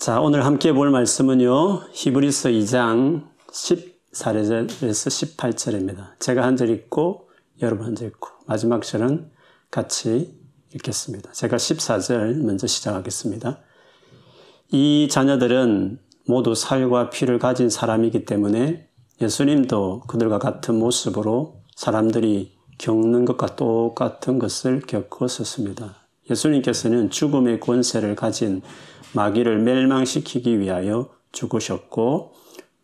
자, 오늘 함께 볼 말씀은요, 히브리서 2장 14절에서 18절입니다. 제가 한 절 읽고, 여러분 한 절 읽고, 마지막 절은 같이 읽겠습니다. 제가 14절 먼저 시작하겠습니다. 이 자녀들은 모두 살과 피를 가진 사람이기 때문에 예수님도 그들과 같은 모습으로 사람들이 겪는 것과 똑같은 것을 겪었었습니다. 예수님께서는 죽음의 권세를 가진 마귀를 멸망시키기 위하여 죽으셨고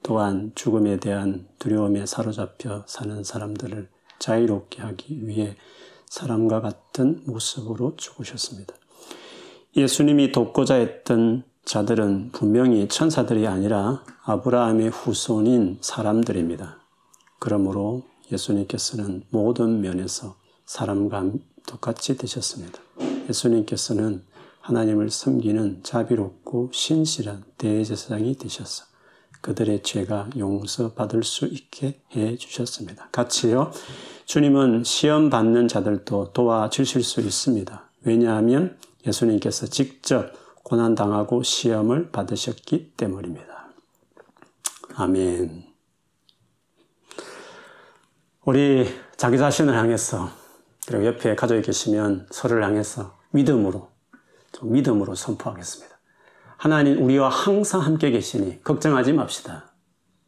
또한 죽음에 대한 두려움에 사로잡혀 사는 사람들을 자유롭게 하기 위해 사람과 같은 모습으로 죽으셨습니다. 예수님이 돕고자 했던 자들은 분명히 천사들이 아니라 아브라함의 후손인 사람들입니다. 그러므로 예수님께서는 모든 면에서 사람과 똑같이 되셨습니다. 예수님께서는 하나님을 섬기는 자비롭고 신실한 대제사장이 되셔서 그들의 죄가 용서받을 수 있게 해 주셨습니다. 같이요. 주님은 시험 받는 자들도 도와주실 수 있습니다. 왜냐하면 예수님께서 직접 고난당하고 시험을 받으셨기 때문입니다. 아멘. 우리 자기 자신을 향해서 그리고 옆에 가족이 계시면 서로를 향해서 믿음으로 믿음으로 선포하겠습니다. 하나님 우리와 항상 함께 계시니 걱정하지 맙시다.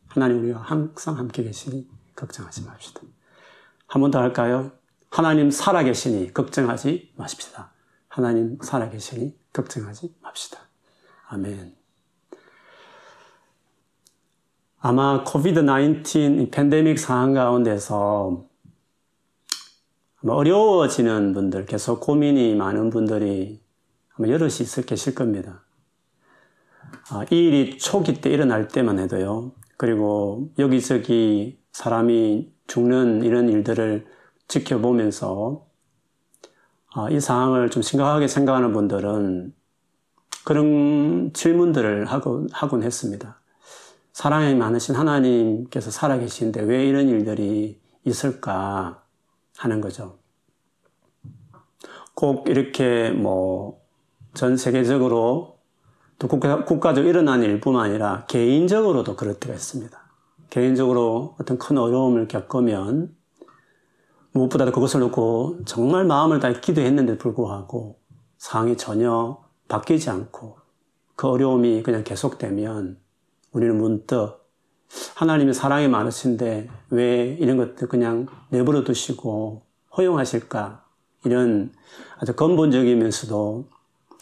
하나님 우리와 항상 함께 계시니 걱정하지 맙시다. 한 번 더 할까요? 하나님 살아계시니 걱정하지 마십시다. 하나님 살아계시니 걱정하지 맙시다. 아멘. 아마 코비드 19 팬데믹 상황 가운데서 어려워지는 분들, 계속 고민이 많은 분들이 아마 여럿이 있을 계실 겁니다. 아, 이 일이 초기 때 일어날 때만 해도요. 그리고 여기저기 사람이 죽는 이런 일들을 지켜보면서 아, 이 상황을 좀 심각하게 생각하는 분들은 그런 질문들을 하곤, 하곤 했습니다. 사랑이 많으신 하나님께서 살아계신데 왜 이런 일들이 있을까 하는 거죠. 꼭 이렇게 뭐 전 세계적으로 또 국가, 국가적으로 일어난 일뿐만 아니라 개인적으로도 그럴 때가 있습니다. 개인적으로 어떤 큰 어려움을 겪으면 무엇보다도 그것을 놓고 정말 마음을 다해 기도했는데 불구하고 상황이 전혀 바뀌지 않고 그 어려움이 그냥 계속되면 우리는 문득 하나님의 사랑이 많으신데 왜 이런 것들 그냥 내버려 두시고 허용하실까? 이런 아주 근본적이면서도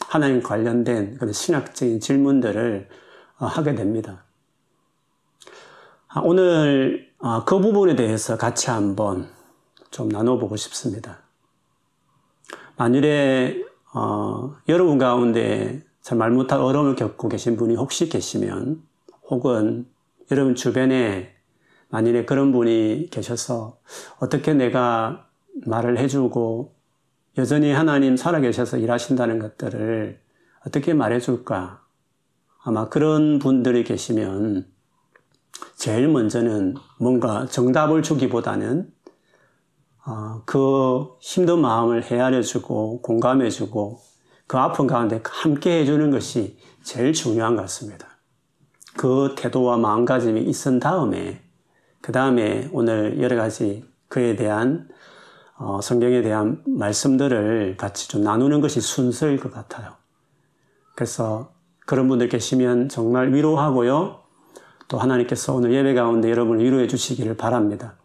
하나님 관련된 그런 신학적인 질문들을 어, 하게 됩니다. 아, 오늘 어, 그 부분에 대해서 같이 한번 좀 나눠보고 싶습니다. 만일에 어, 여러분 가운데 잘 말 못할 어려움을 겪고 계신 분이 혹시 계시면 혹은 여러분 주변에 만일에 그런 분이 계셔서 어떻게 내가 말을 해주고 여전히 하나님 살아계셔서 일하신다는 것들을 어떻게 말해줄까? 아마 그런 분들이 계시면 제일 먼저는 뭔가 정답을 주기보다는 어, 그 힘든 마음을 헤아려주고 공감해주고 그 아픈 가운데 함께 해주는 것이 제일 중요한 것 같습니다. 그 태도와 마음가짐이 있은 다음에 그 다음에 오늘 여러 가지 그에 대한 어, 성경에 대한 말씀들을 같이 좀 나누는 것이 순서일 것 같아요. 그래서 그런 분들 계시면 정말 위로하고요. 또 하나님께서 오늘 예배 가운데 여러분을 위로해 주시기를 바랍니다.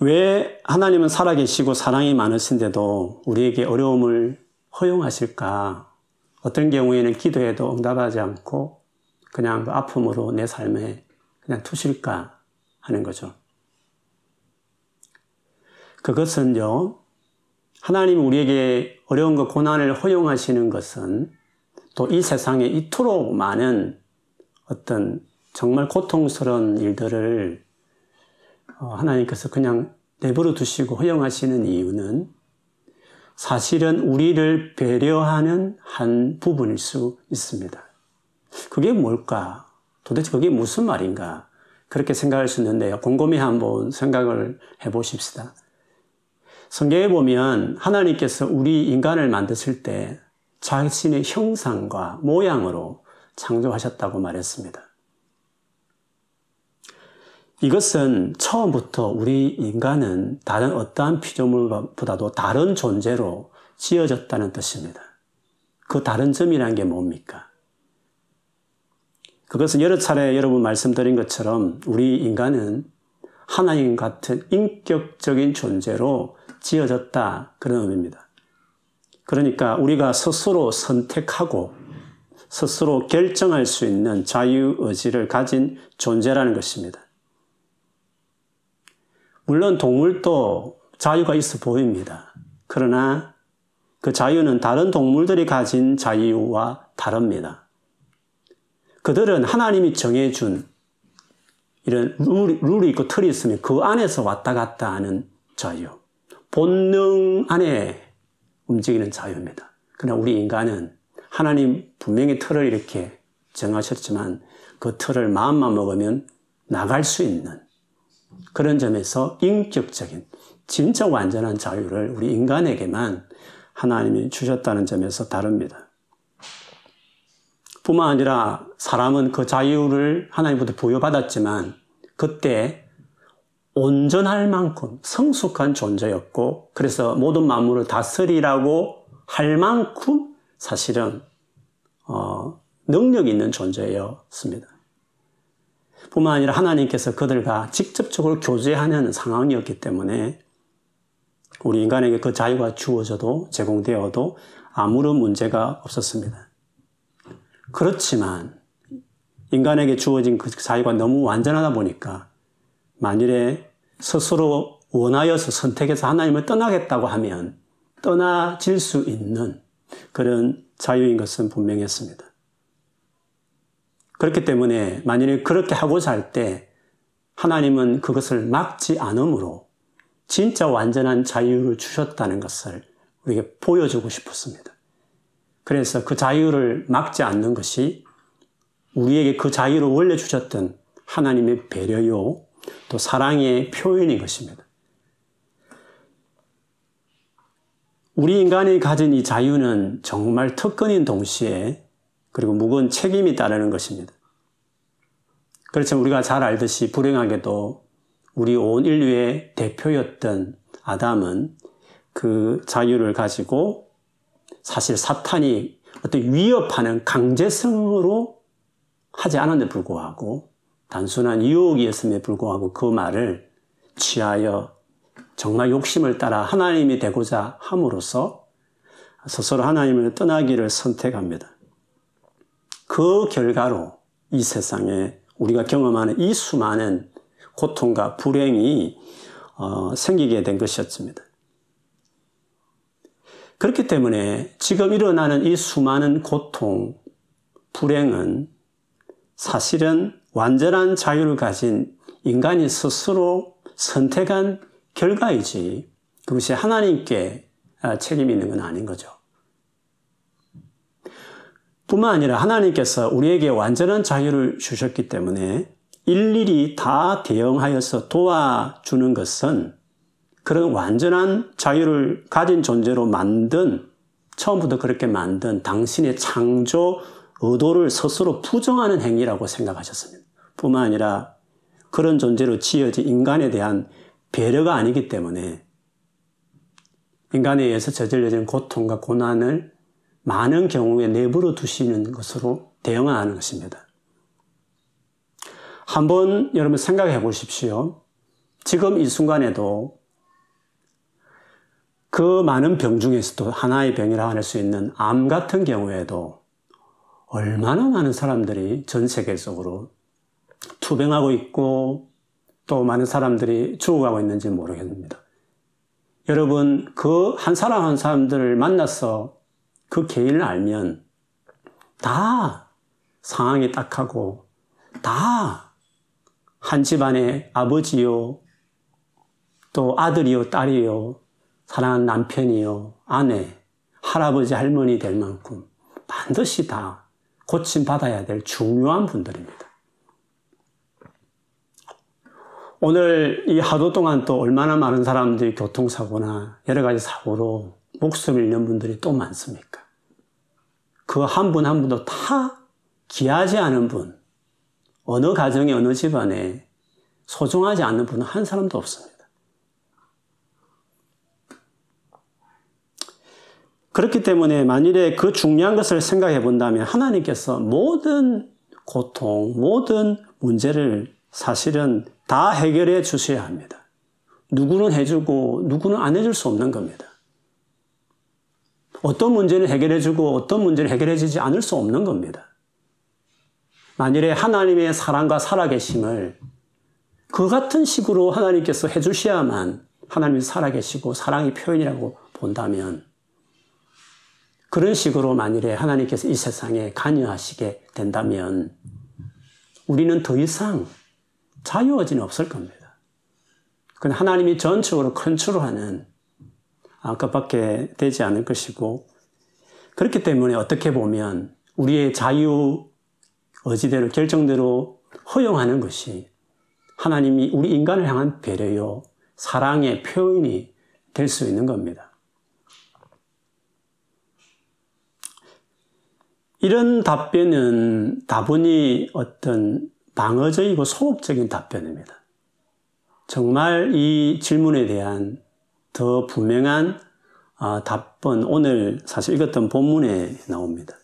왜 하나님은 살아계시고 사랑이 많으신데도 우리에게 어려움을 허용하실까? 어떤 경우에는 기도해도 응답하지 않고 그냥 그 아픔으로 내 삶에 그냥 투실까 하는 거죠. 그것은요, 하나님 우리에게 어려운 것, 고난을 허용하시는 것은 또 이 세상에 이토록 많은 어떤 정말 고통스러운 일들을 어, 하나님께서 그냥 내버려 두시고 허용하시는 이유는 사실은 우리를 배려하는 한 부분일 수 있습니다. 그게 뭘까? 도대체 그게 무슨 말인가? 그렇게 생각할 수 있는데요. 곰곰이 한번 생각을 해 보십시다. 성경에 보면 하나님께서 우리 인간을 만드실 때 자신의 형상과 모양으로 창조하셨다고 말했습니다. 이것은 처음부터 우리 인간은 다른 어떠한 피조물보다도 다른 존재로 지어졌다는 뜻입니다. 그 다른 점이라는 게 뭡니까? 그것은 여러 차례 여러분 말씀드린 것처럼 우리 인간은 하나님 같은 인격적인 존재로 지어졌다. 그런 의미입니다. 그러니까 우리가 스스로 선택하고 스스로 결정할 수 있는 자유의지를 가진 존재라는 것입니다. 물론 동물도 자유가 있어 보입니다. 그러나 그 자유는 다른 동물들이 가진 자유와 다릅니다. 그들은 하나님이 정해준 이런 룰이, 있고 틀이 있으면 그 안에서 왔다 갔다 하는 자유. 본능 안에 움직이는 자유입니다. 그러나 우리 인간은 하나님 분명히 틀을 이렇게 정하셨지만 그 틀을 마음만 먹으면 나갈 수 있는 그런 점에서 인격적인 진짜 완전한 자유를 우리 인간에게만 하나님이 주셨다는 점에서 다릅니다. 뿐만 아니라 사람은 그 자유를 하나님부터 부여받았지만 그때 온전할 만큼 성숙한 존재였고 그래서 모든 만물을 다스리라고 할 만큼 사실은 어, 능력 있는 존재였습니다. 뿐만 아니라 하나님께서 그들과 직접적으로 교제하는 상황이었기 때문에 우리 인간에게 그 자유가 주어져도 제공되어도 아무런 문제가 없었습니다. 그렇지만 인간에게 주어진 그 자유가 너무 완전하다 보니까 만일에 스스로 원하여서 선택해서 하나님을 떠나겠다고 하면 떠나질 수 있는 그런 자유인 것은 분명했습니다. 그렇기 때문에 만일에 그렇게 하고자 할 때 하나님은 그것을 막지 않으므로 진짜 완전한 자유를 주셨다는 것을 우리에게 보여주고 싶었습니다. 그래서 그 자유를 막지 않는 것이 우리에게 그 자유를 원래 주셨던 하나님의 배려요, 또 사랑의 표현인 것입니다. 우리 인간이 가진 이 자유는 정말 특권인 동시에 그리고 무거운 책임이 따르는 것입니다. 그렇지만 우리가 잘 알듯이 불행하게도 우리 온 인류의 대표였던 아담은 그 자유를 가지고 사실 사탄이 어떤 위협하는 강제성으로 하지 않았는데 불구하고 단순한 유혹이었음에 불구하고 그 말을 취하여 정말 욕심을 따라 하나님이 되고자 함으로써 스스로 하나님을 떠나기를 선택합니다. 그 결과로 이 세상에 우리가 경험하는 이 수많은 고통과 불행이 어, 생기게 된 것이었습니다. 그렇기 때문에 지금 일어나는 이 수많은 고통, 불행은 사실은 완전한 자유를 가진 인간이 스스로 선택한 결과이지 그것이 하나님께 아, 책임이 있는 건 아닌 거죠. 뿐만 아니라 하나님께서 우리에게 완전한 자유를 주셨기 때문에 일일이 다 대응하여서 도와주는 것은 그런 완전한 자유를 가진 존재로 만든 처음부터 그렇게 만든 당신의 창조 의도를 스스로 부정하는 행위라고 생각하셨습니다. 뿐만 아니라 그런 존재로 지어진 인간에 대한 배려가 아니기 때문에 인간에 의해서 저질러진 고통과 고난을 많은 경우에 내버려 두시는 것으로 대응하는 것입니다. 한번 여러분 생각해 보십시오. 지금 이 순간에도 그 많은 병 중에서도 하나의 병이라 할 수 있는 암 같은 경우에도 얼마나 많은 사람들이 전 세계 적으로 투병하고 있고 또 많은 사람들이 죽어가고 있는지 모르겠습니다. 여러분, 그 한 사람 한 사람들을 만나서 그 개인을 알면 다 상황이 딱하고 다 한 집안의 아버지요, 또 아들이요, 딸이요, 사랑하는 남편이요, 아내, 할아버지, 할머니 될 만큼 반드시 다 고침받아야 될 중요한 분들입니다. 오늘 이 하루 동안 또 얼마나 많은 사람들이 교통사고나 여러 가지 사고로 목숨을 잃는 분들이 또 많습니까? 그 한분한 분도 다 귀하지 않은 분, 어느 가정에 어느 집안에 소중하지 않는 분은 한 사람도 없습니다. 그렇기 때문에 만일에 그 중요한 것을 생각해 본다면 하나님께서 모든 고통, 모든 문제를 사실은 다 해결해 주셔야 합니다. 누구는 해주고 누구는 안 해줄 수 없는 겁니다. 어떤 문제는 해결해 주고 어떤 문제를 해결해 주지 않을 수 없는 겁니다. 만일에 하나님의 사랑과 살아계심을 그 같은 식으로 하나님께서 해주셔야만 하나님이 살아계시고 사랑의 표현이라고 본다면 그런 식으로 만일에 하나님께서 이 세상에 관여하시게 된다면 우리는 더 이상 자유의지는 없을 겁니다. 그건 하나님이 전적으로 컨트롤하는 그것밖에 되지 않을 것이고 그렇기 때문에 어떻게 보면 우리의 자유 의지대로 결정대로 허용하는 것이 하나님이 우리 인간을 향한 배려요 사랑의 표현이 될 수 있는 겁니다. 이런 답변은 다분히 어떤 방어적이고 소극적인 답변입니다. 정말 이 질문에 대한 더 분명한 아, 답은 오늘 사실 읽었던 본문에 나옵니다.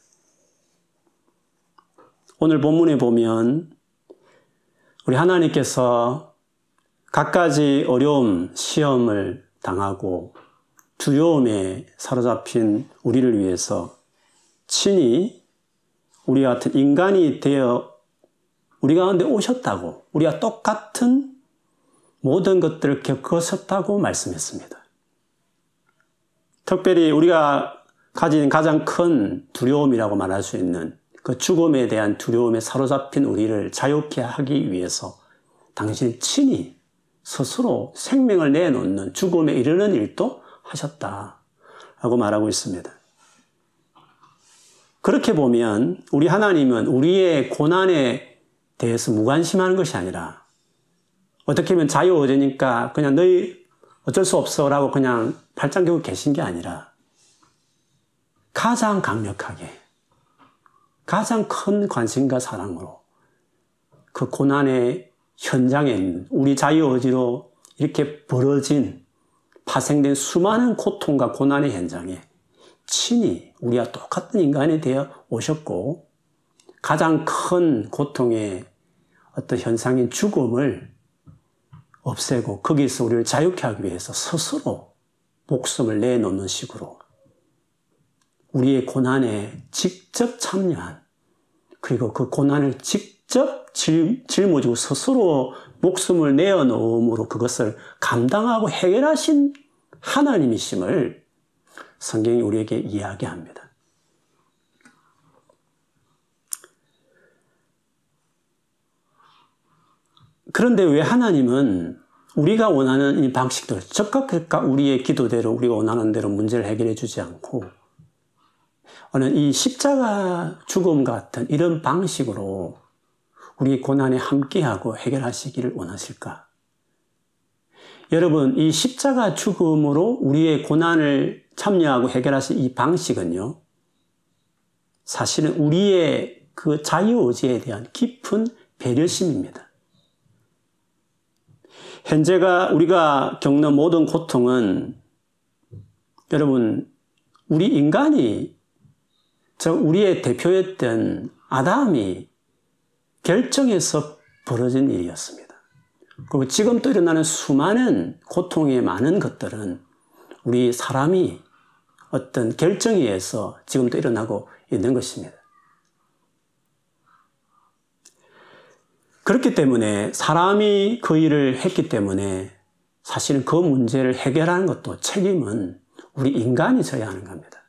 오늘 본문에 보면 우리 하나님께서 갖가지 어려움, 시험을 당하고 두려움에 사로잡힌 우리를 위해서 친히 우리 같은 인간이 되어 우리 가운데 오셨다고, 우리가 똑같은 모든 것들을 겪으셨다고 말씀했습니다. 특별히 우리가 가진 가장 큰 두려움이라고 말할 수 있는 그 죽음에 대한 두려움에 사로잡힌 우리를 자유케 하기 위해서 당신이 친히 스스로 생명을 내놓는 죽음에 이르는 일도 하셨다. 라고 말하고 있습니다. 그렇게 보면 우리 하나님은 우리의 고난에 대해서 무관심하는 것이 아니라 어떻게 보면 자유의지니까 그냥 너희 어쩔 수 없어라고 그냥 발짱 겨고 계신 게 아니라 가장 강력하게 가장 큰 관심과 사랑으로 그 고난의 현장에 우리 자유의지로 이렇게 벌어진 파생된 수많은 고통과 고난의 현장에 친히 우리와 똑같은 인간이 되어 오셨고 가장 큰 고통의 어떤 현상인 죽음을 없애고 거기서 우리를 자유케 하기 위해서 스스로 목숨을 내놓는 식으로 우리의 고난에 직접 참여한 그리고 그 고난을 직접 짊어지고 스스로 목숨을 내어놓음으로 그것을 감당하고 해결하신 하나님이심을 성경이 우리에게 이야기합니다. 그런데 왜 하나님은 우리가 원하는 이 즉각 즉각 우리의 기도대로 우리가 원하는 대로 문제를 해결해 주지 않고 어느 이 십자가 죽음 같은 이런 방식으로 우리 고난에 함께하고 해결하시기를 원하실까? 여러분, 이 십자가 죽음으로 우리의 고난을 참여하고 해결하신 이 방식은요, 사실은 우리의 그 자유의지에 대한 깊은 배려심입니다. 현재가 우리가 겪는 모든 고통은 여러분, 우리 인간이, 저 우리의 대표였던 아담이 결정해서 벌어진 일이었습니다. 그리고 지금 또 일어나는 수많은 고통의 많은 것들은 우리 사람이 어떤 결정에 의해서 지금 도 일어나고 있는 것입니다. 그렇기 때문에 사람이 그 일을 했기 때문에 사실은 그 문제를 해결하는 것도 책임은 우리 인간이 져야 하는 겁니다.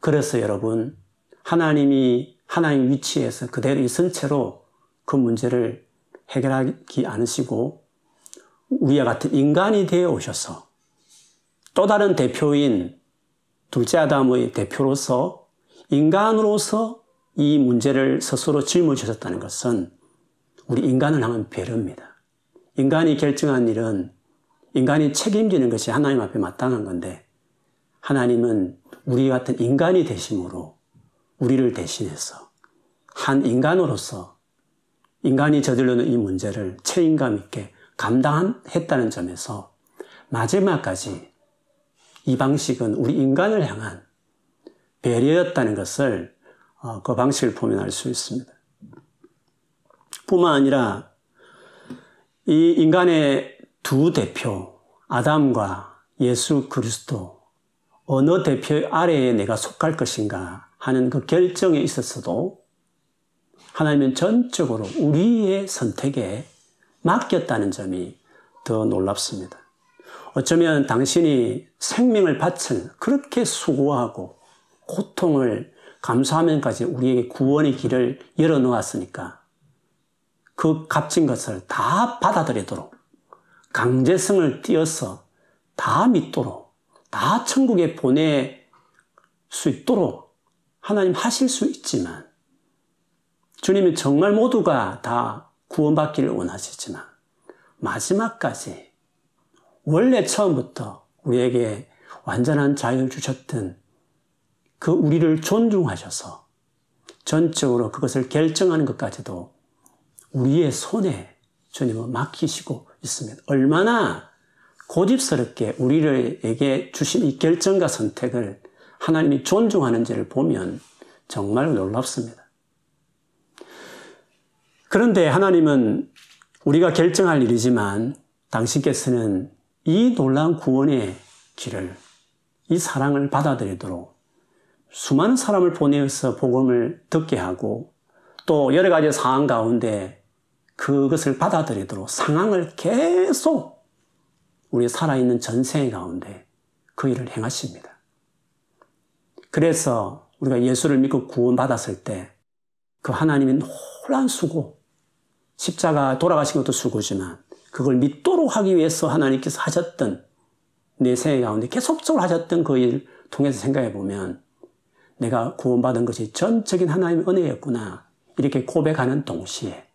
그래서 여러분, 하나님이 하나님 위치에서 그대로 있은 채로 그 문제를 해결하기 않으시고 우리와 같은 인간이 되어 오셔서 또 다른 대표인 둘째 아담의 대표로서 인간으로서 이 문제를 스스로 짊어지셨다는 것은 우리 인간을 향한 배려입니다. 인간이 결정한 일은 인간이 책임지는 것이 하나님 앞에 마땅한 건데 하나님은 우리 같은 인간이 되심으로 우리를 대신해서 한 인간으로서 인간이 저질르는 이 문제를 책임감 있게 감당했다는 점에서 마지막까지 이 방식은 우리 인간을 향한 배려였다는 것을 어, 그 방식을 보면 알 수 있습니다. 뿐만 아니라 이 인간의 두 대표, 아담과 예수 그리스도, 어느 대표 아래에 내가 속할 것인가 하는 그 결정에 있어서도 하나님은 전적으로 우리의 선택에 맡겼다는 점이 더 놀랍습니다. 어쩌면 당신이 생명을 바친 그렇게 수고하고 고통을 감수하면까지 우리에게 구원의 길을 열어놓았으니까 그 값진 것을 다 받아들이도록 강제성을 띄어서 다 믿도록 다 천국에 보낼 수 있도록 하나님 하실 수 있지만 주님은 정말 모두가 다 구원받기를 원하시지만 마지막까지 원래 처음부터 우리에게 완전한 자유를 주셨던 그 우리를 존중하셔서 전적으로 그것을 결정하는 것까지도 우리의 손에 주님은 맡기시고 있습니다. 얼마나 고집스럽게 우리를에게 주신 이 결정과 선택을 하나님이 존중하는지를 보면 정말 놀랍습니다. 그런데 하나님은 우리가 결정할 일이지만 당신께서는 이 놀라운 구원의 길을, 이 사랑을 받아들이도록 수많은 사람을 보내어서 복음을 듣게 하고 또 여러 가지 상황 가운데 그것을 받아들이도록 상황을 계속 우리 살아있는 전생 가운데 그 일을 행하십니다. 그래서 우리가 예수를 믿고 구원받았을 때 그 하나님의 놀란 수고, 십자가 돌아가신 것도 수고지만 그걸 믿도록 하기 위해서 하나님께서 하셨던 내 생애 가운데 계속적으로 하셨던 그일 통해서 생각해 보면 내가 구원받은 것이 전적인 하나님의 은혜였구나. 이렇게 고백하는 동시에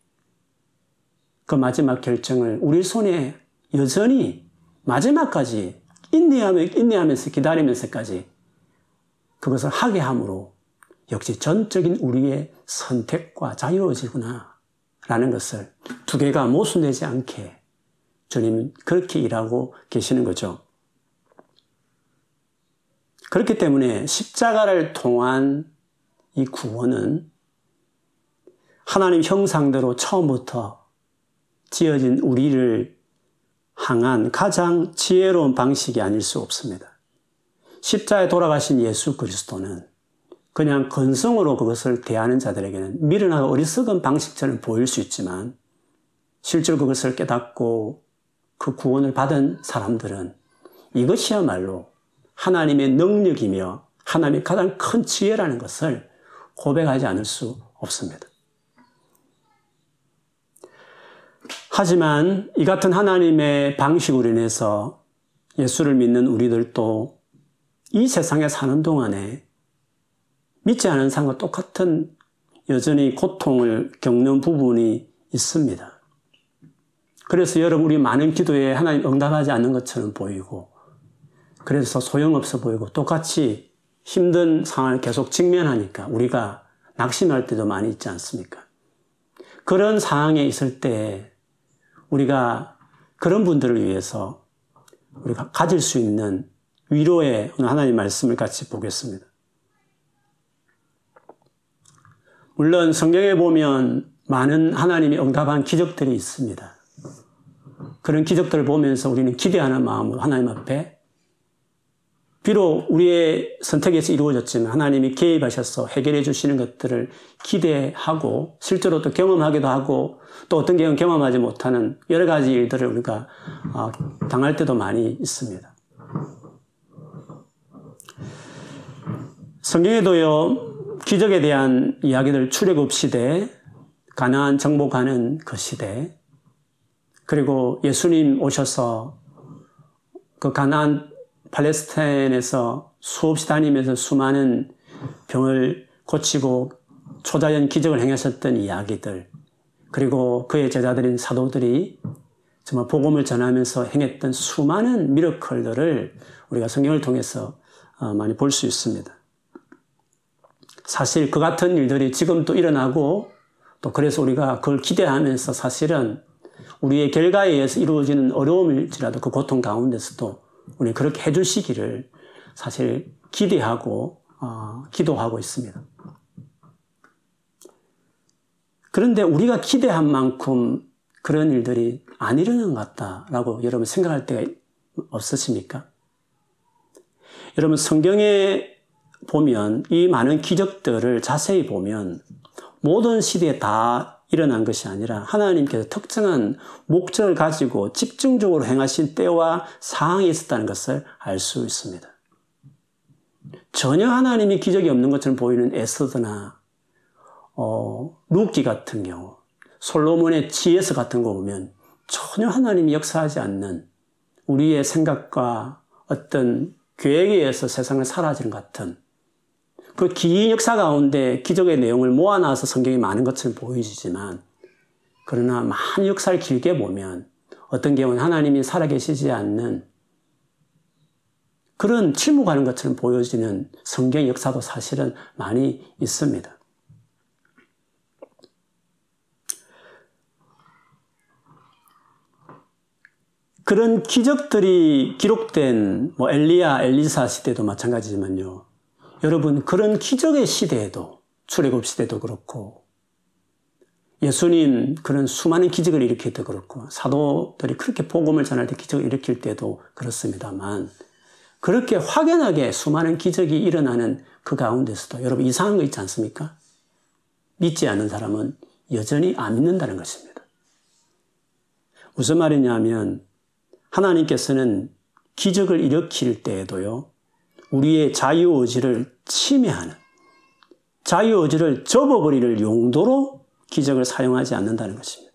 그 마지막 결정을 우리 손에 여전히 마지막까지 인내하며, 인내하면서 기다리면서까지 그것을 하게 함으로 역시 전적인 우리의 선택과 자유의지구나 라는 것을 두 개가 모순되지 않게 주님은 그렇게 일하고 계시는 거죠. 그렇기 때문에 십자가를 통한 이 구원은 하나님 형상대로 처음부터 지어진 우리를 향한 가장 지혜로운 방식이 아닐 수 없습니다. 십자에 돌아가신 예수 그리스도는 그냥 건성으로 그것을 대하는 자들에게는 미련하고 어리석은 방식처럼 보일 수 있지만 실제로 그것을 깨닫고 그 구원을 받은 사람들은 이것이야말로 하나님의 능력이며 하나님의 가장 큰 지혜라는 것을 고백하지 않을 수 없습니다. 하지만 이 같은 하나님의 방식으로 인해서 예수를 믿는 우리들도 이 세상에 사는 동안에 믿지 않은 사람과 똑같은 여전히 고통을 겪는 부분이 있습니다. 그래서 여러분 우리 많은 기도에 하나님 응답하지 않는 것처럼 보이고 그래서 소용없어 보이고 똑같이 힘든 상황을 계속 직면하니까 우리가 낙심할 때도 많이 있지 않습니까? 그런 상황에 있을 때 우리가 그런 분들을 위해서 우리가 가질 수 있는 위로의 하나님 말씀을 같이 보겠습니다. 물론 성경에 보면 많은 하나님이 응답한 기적들이 있습니다. 그런 기적들을 보면서 우리는 기대하는 마음으로 하나님 앞에 비록 우리의 선택에서 이루어졌지만 하나님이 개입하셔서 해결해 주시는 것들을 기대하고 실제로 또 경험하기도 하고 또 어떤 경우 경험하지 못하는 여러 가지 일들을 우리가 어, 당할 때도 많이 있습니다. 성경에도요 기적에 대한 이야기들 출애굽 시대, 가나안 정복하는 그 시대, 그리고 예수님 오셔서 그 가나안 팔레스타인에서 수없이 다니면서 수많은 병을 고치고 초자연 기적을 행하셨던 이야기들, 그리고 그의 제자들인 사도들이 정말 복음을 전하면서 행했던 수많은 미러컬들을 우리가 성경을 통해서 어, 많이 볼 수 있습니다. 사실 그 같은 일들이 지금 또 일어나고 또 그래서 우리가 그걸 기대하면서 사실은 우리의 결과에 의해서 이루어지는 어려움일지라도 그 고통 가운데서도 우리 그렇게 해주시기를 사실 기대하고 어, 기도하고 있습니다. 그런데 우리가 기대한 만큼 그런 일들이 안 일어나는 것 같다라고 여러분 생각할 때가 없으십니까? 여러분 성경에 보면 이 많은 기적들을 자세히 보면 모든 시대에 다 일어난 것이 아니라 하나님께서 특정한 목적을 가지고 집중적으로 행하신 때와 상황이 있었다는 것을 알 수 있습니다. 전혀 하나님이 기적이 없는 것처럼 보이는 에스더나 어, 룻기 같은 경우, 솔로몬의 지혜서 같은 거 보면 전혀 하나님이 역사하지 않는 우리의 생각과 어떤 계획에 의해서 세상을 살아지는 같은 그 긴 역사 가운데 기적의 내용을 모아놔서 성경이 많은 것처럼 보이지만 그러나 많은 역사를 길게 보면 어떤 경우는 하나님이 살아계시지 않는 그런 침묵하는 것처럼 보여지는 성경 역사도 사실은 많이 있습니다. 그런 기적들이 기록된 뭐 엘리야, 엘리사 시대도 마찬가지지만요. 여러분 그런 기적의 시대에도 출애굽 시대도 그렇고 예수님 그런 수많은 기적을 일으킬 때 그렇고 사도들이 그렇게 복음을 전할 때 기적을 일으킬 때도 그렇습니다만 그렇게 확연하게 수많은 기적이 일어나는 그 가운데서도 여러분 이상한 거 있지 않습니까? 믿지 않는 사람은 여전히 안 믿는다는 것입니다. 무슨 말이냐면 하나님께서는 기적을 일으킬 때에도요, 우리의 자유의지를 침해하는, 자유의지를 접어버리는 용도로 기적을 사용하지 않는다는 것입니다.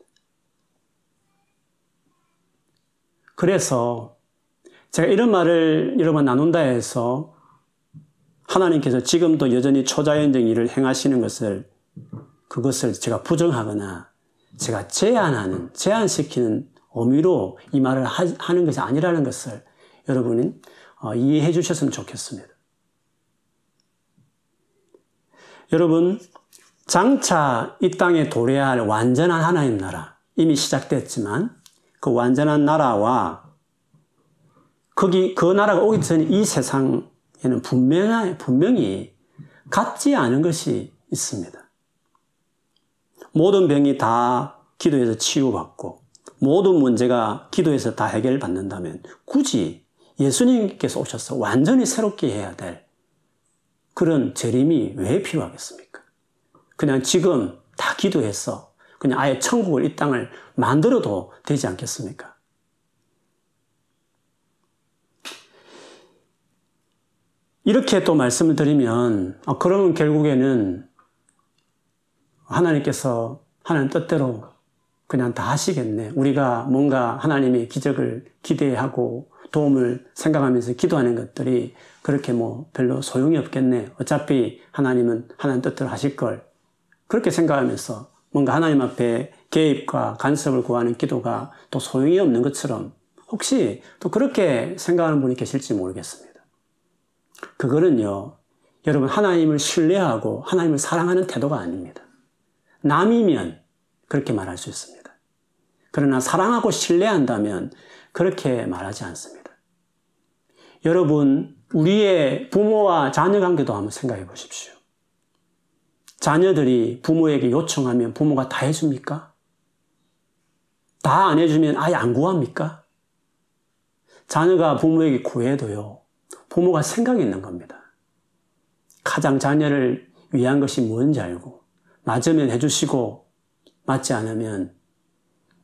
그래서 제가 이런 말을 여러 번 나눈다 해서 하나님께서 지금도 여전히 초자연적 일을 행하시는 것을 그것을 제가 부정하거나 제가 제한하는, 제한시키는 의미로 이 말을 하는 것이 아니라는 것을 여러분이 어, 이해해 주셨으면 좋겠습니다. 여러분, 장차 이 땅에 도래할 완전한 하나님 나라, 이미 시작됐지만 그 완전한 나라와 거기, 그 나라가 오기 전에 이 세상에는 분명히, 분명히 같지 않은 것이 있습니다. 모든 병이 다 기도해서 치유받고, 모든 문제가 기도에서 다 해결받는다면 굳이 예수님께서 오셔서 완전히 새롭게 해야 될 그런 재림이 왜 필요하겠습니까? 그냥 지금 다 기도해서 그냥 아예 천국을 이 땅을 만들어도 되지 않겠습니까? 이렇게 또 말씀을 드리면, 아, 그러면 결국에는 하나님께서 하나님 뜻대로 그냥 다 하시겠네. 우리가 뭔가 하나님의 기적을 기대하고 도움을 생각하면서 기도하는 것들이 그렇게 뭐 별로 소용이 없겠네. 어차피 하나님은 하나님 뜻대로 하실 걸. 그렇게 생각하면서 뭔가 하나님 앞에 개입과 간섭을 구하는 기도가 또 소용이 없는 것처럼 혹시 또 그렇게 생각하는 분이 계실지 모르겠습니다. 그거는요, 여러분 하나님을 신뢰하고 하나님을 사랑하는 태도가 아닙니다. 남이면 그렇게 말할 수 있습니다. 그러나 사랑하고 신뢰한다면 그렇게 말하지 않습니다. 여러분, 우리의 부모와 자녀 관계도 한번 생각해 보십시오. 자녀들이 부모에게 요청하면 부모가 다 해줍니까? 다 안 해주면 아예 안 구합니까? 자녀가 부모에게 구해도요, 부모가 생각이 있는 겁니다. 가장 자녀를 위한 것이 뭔지 알고, 맞으면 해주시고, 맞지 않으면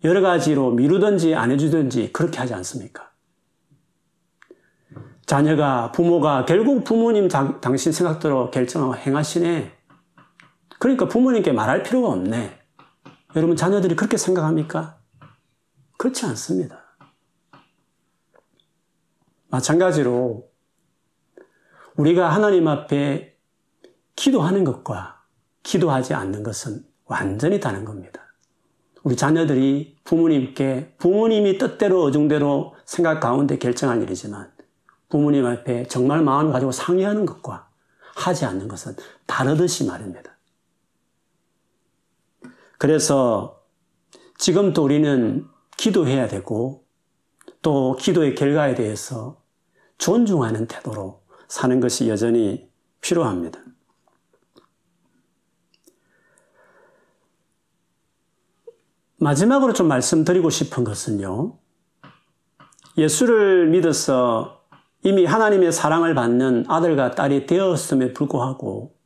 여러 가지로 미루든지 안 해주든지 그렇게 하지 않습니까? 자녀가, 부모가 결국 부모님 당신 생각대로 결정하고 행하시네. 그러니까 부모님께 말할 필요가 없네. 여러분, 자녀들이 그렇게 생각합니까? 그렇지 않습니다. 마찬가지로 우리가 하나님 앞에 기도하는 것과 기도하지 않는 것은 완전히 다른 겁니다. 우리 자녀들이 부모님께 부모님이 뜻대로 어중대로 생각 가운데 결정할 일이지만 부모님 앞에 정말 마음을 가지고 상의하는 것과 하지 않는 것은 다르듯이 말입니다. 그래서 지금도 우리는 기도해야 되고 또 기도의 결과에 대해서 존중하는 태도로 사는 것이 여전히 필요합니다. 마지막으로 좀 말씀드리고 싶은 것은요. 예수를 믿어서 이미 하나님의 사랑을 받는 아들과 딸이 되었음에 불구하고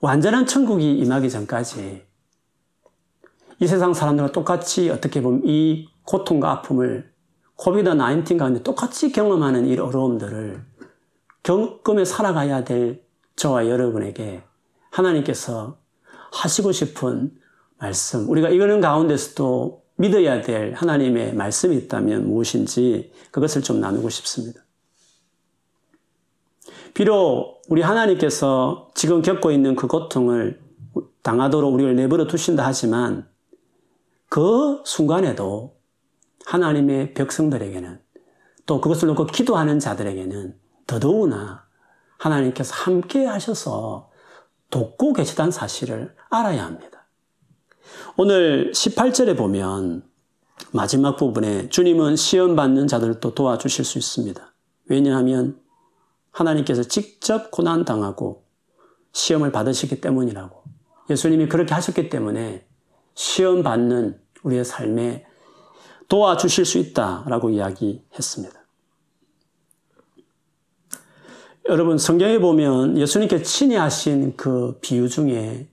완전한 천국이 임하기 전까지 이 세상 사람들과 똑같이 어떻게 보면 이 고통과 아픔을 코비드 19 가운데 똑같이 경험하는 이 어려움들을 겪으며 살아가야 될 저와 여러분에게 하나님께서 하시고 싶은 말씀, 우리가 이거는 가운데서도 믿어야 될 하나님의 말씀이 있다면 무엇인지 그것을 좀 나누고 싶습니다. 비록 우리 하나님께서 지금 겪고 있는 그 고통을 당하도록 우리를 내버려 두신다 하지만 그 순간에도 하나님의 백성들에게는 또 그것을 놓고 기도하는 자들에게는 더더구나 하나님께서 함께 하셔서 돕고 계시다는 사실을 알아야 합니다. 오늘 18절에 보면 마지막 부분에 주님은 시험 받는 자들도 도와주실 수 있습니다. 왜냐하면 하나님께서 직접 고난 당하고 시험을 받으시기 때문이라고 예수님이 그렇게 하셨기 때문에 시험 받는 우리의 삶에 도와주실 수 있다라고 이야기했습니다. 여러분 성경에 보면 예수님께 친히 하신 그 비유 중에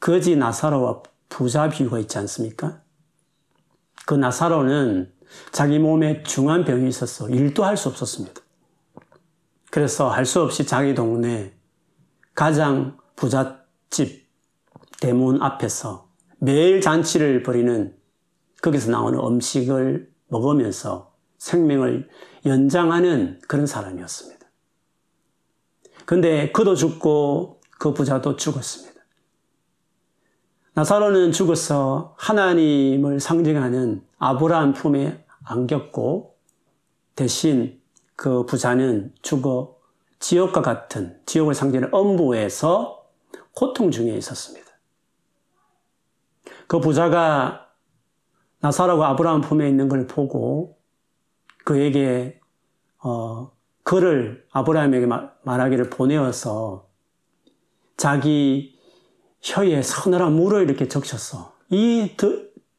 거지 나사로와 부자 비유가 있지 않습니까? 그 나사로는 자기 몸에 중한 병이 있어서 일도 할 수 없었습니다. 그래서 할 수 없이 자기 동네 가장 부잣집 대문 앞에서 매일 잔치를 벌이는 거기서 나오는 음식을 먹으면서 생명을 연장하는 그런 사람이었습니다. 근데 그도 죽고 그 부자도 죽었습니다. 나사로는 죽어서 하나님을 상징하는 아브라함 품에 안겼고 대신 그 부자는 죽어 지옥과 같은 지옥을 상징하는 엄부에서 고통 중에 있었습니다. 그 부자가 나사로가 아브라함 품에 있는 걸 보고 그에게 어, 글을 아브라함에게 말하기를 보내어서 자기 혀에 서늘한 물을 이렇게 적셨어. 이 더,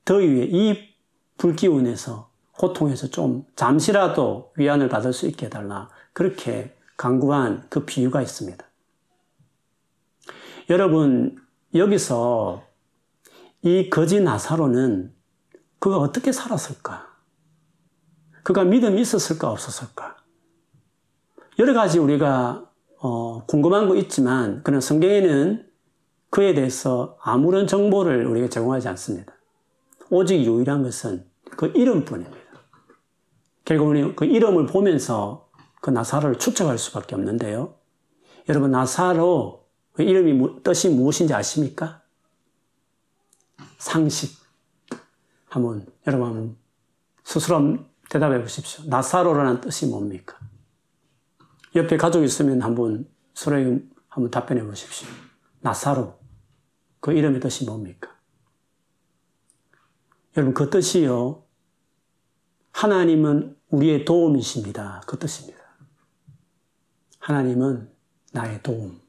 더위에, 이 불기운에서, 고통에서 좀 잠시라도 위안을 받을 수 있게 해달라. 그렇게 강구한 그 비유가 있습니다. 여러분, 여기서 이 거지 나사로는 그가 어떻게 살았을까? 그가 믿음이 있었을까, 없었을까? 여러 가지 우리가, 어, 궁금한 거 있지만, 그런 성경에는 그에 대해서 아무런 정보를 우리가 제공하지 않습니다. 오직 유일한 것은 그 이름뿐입니다. 결국 우리 그 이름을 보면서 그 나사로를 추측할 수밖에 없는데요. 여러분 나사로 그 이름이 뜻이 무엇인지 아십니까? 상식. 한번 여러분 스스로 대답해 보십시오. 나사로라는 뜻이 뭡니까? 옆에 가족 있으면 한번 서로에게 한번 답변해 보십시오. 나사로. 그 이름의 뜻이 뭡니까? 여러분, 그 뜻이요. 하나님은 우리의 도움이십니다. 그 뜻입니다. 하나님은 나의 도움,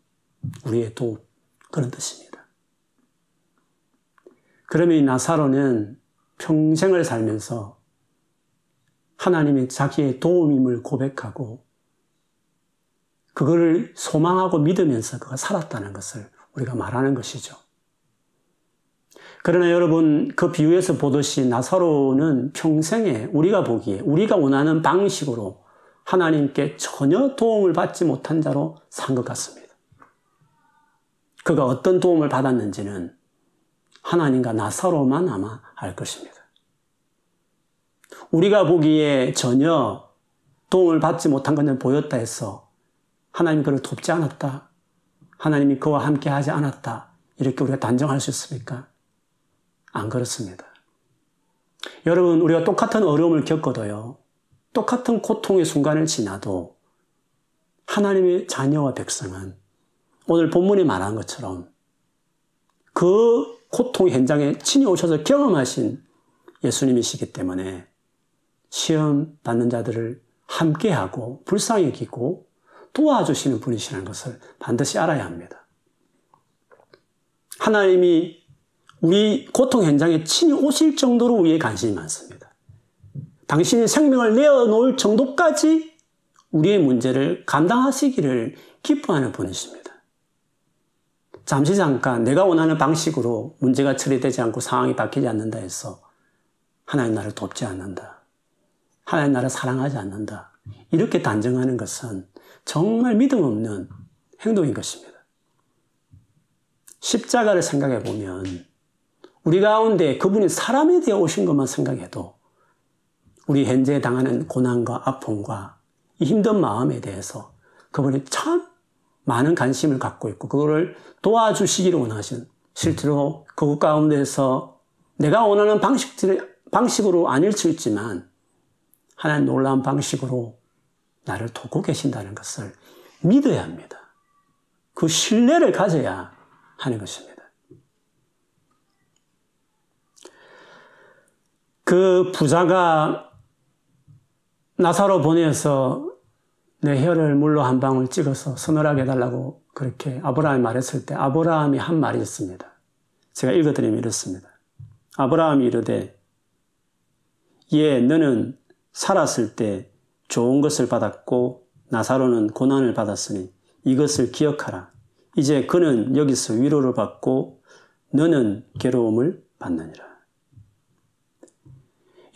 우리의 도움. 그런 뜻입니다. 그러면 이 나사로는 평생을 살면서 하나님의 자기의 도움임을 고백하고 그거를 소망하고 믿으면서 그가 살았다는 것을 우리가 말하는 것이죠. 그러나 여러분 그 비유에서 보듯이 나사로는 평생에 우리가 보기에 우리가 원하는 방식으로 하나님께 전혀 도움을 받지 못한 자로 산 것 같습니다. 그가 어떤 도움을 받았는지는 하나님과 나사로만 아마 알 것입니다. 우리가 보기에 전혀 도움을 받지 못한 것을 보였다 해서 하나님 그를 돕지 않았다. 하나님이 그와 함께 하지 않았다. 이렇게 우리가 단정할 수 있습니까? 안 그렇습니다. 여러분, 우리가 똑같은 어려움을 겪어도요, 똑같은 고통의 순간을 지나도 하나님의 자녀와 백성은 오늘 본문에 말한 것처럼 그 고통 현장에 친히 오셔서 경험하신 예수님이시기 때문에 시험 받는 자들을 함께하고 불쌍히 여기고 도와주시는 분이시라는 것을 반드시 알아야 합니다. 하나님이 우리 고통 현장에 친히 오실 정도로 우리의 관심이 많습니다. 당신이 생명을 내어놓을 정도까지 우리의 문제를 감당하시기를 기뻐하는 분이십니다. 잠시 잠깐 내가 원하는 방식으로 문제가 처리되지 않고 상황이 바뀌지 않는다 해서 하나님 나를 돕지 않는다. 하나님 나를 사랑하지 않는다. 이렇게 단정하는 것은 정말 믿음 없는 행동인 것입니다. 십자가를 생각해 보면 우리 가운데 그분이 사람에 대해 오신 것만 생각해도 우리 현재 당하는 고난과 아픔과 이 힘든 마음에 대해서 그분이 참 많은 관심을 갖고 있고 그거를 도와주시기를 원하시는 실제로 그 가운데서 내가 원하는 방식, 방식으로 아닐 수 있지만 하나님 놀라운 방식으로 나를 돕고 계신다는 것을 믿어야 합니다. 그 신뢰를 가져야 하는 것입니다. 그 부자가 나사로 보내서 내 혀를 물로 한 방울 찍어서 서늘하게 해달라고 그렇게 아브라함이 말했을 때 아브라함이 한 말이 있습니다. 제가 읽어드리면 이렇습니다. 아브라함이 이르되 예 너는 살았을 때 좋은 것을 받았고 나사로는 고난을 받았으니 이것을 기억하라. 이제 그는 여기서 위로를 받고 너는 괴로움을 받느니라.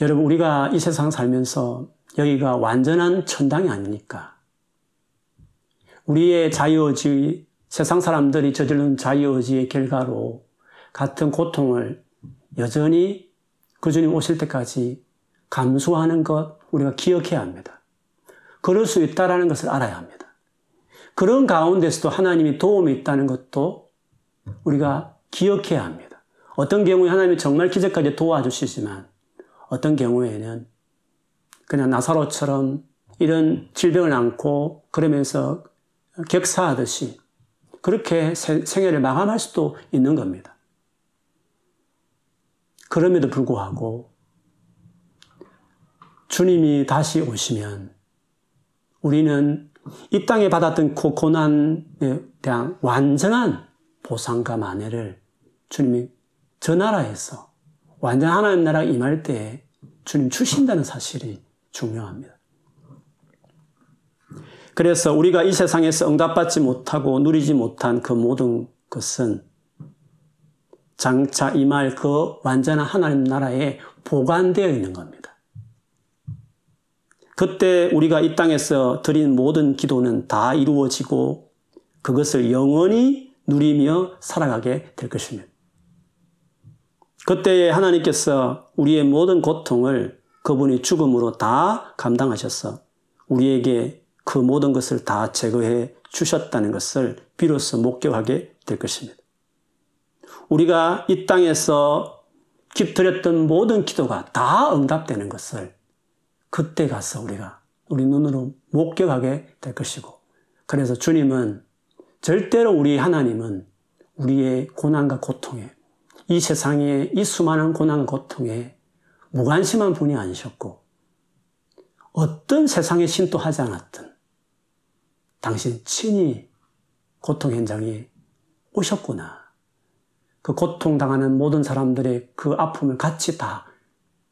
여러분, 우리가 이 세상 살면서 여기가 완전한 천당이 아니니까. 우리의 자유의지, 세상 사람들이 저지른 자유의지의 결과로 같은 고통을 여전히 그 주님 오실 때까지 감수하는 것 우리가 기억해야 합니다. 그럴 수 있다라는 것을 알아야 합니다. 그런 가운데서도 하나님이 도움이 있다는 것도 우리가 기억해야 합니다. 어떤 경우에 하나님이 정말 기적까지 도와주시지만 어떤 경우에는 그냥 나사로처럼 이런 질병을 안고 그러면서 격사하듯이 그렇게 생애를 마감할 수도 있는 겁니다. 그럼에도 불구하고 주님이 다시 오시면 우리는 이 땅에 받았던 그 고난에 대한 완전한 보상과 만회를 주님이 저 나라에서 완전 하나님 나라 임할 때에 주님 주신다는 사실이 중요합니다. 그래서 우리가 이 세상에서 응답받지 못하고 누리지 못한 그 모든 것은 장차 임할 그 완전한 하나님 나라에 보관되어 있는 겁니다. 그때 우리가 이 땅에서 드린 모든 기도는 다 이루어지고 그것을 영원히 누리며 살아가게 될 것입니다. 그때에 하나님께서 우리의 모든 고통을 그분이 죽음으로 다 감당하셔서 우리에게 그 모든 것을 다 제거해 주셨다는 것을 비로소 목격하게 될 것입니다. 우리가 이 땅에서 드렸던 모든 기도가 다 응답되는 것을 그때 가서 우리가 우리 눈으로 목격하게 될 것이고 그래서 주님은 절대로 우리 하나님은 우리의 고난과 고통에 이 세상에 이 수많은 고난 고통에 무관심한 분이 아니셨고 어떤 세상에 신도하지 않았든 당신 친히 고통 현장에 오셨구나. 그 고통당하는 모든 사람들의 그 아픔을 같이 다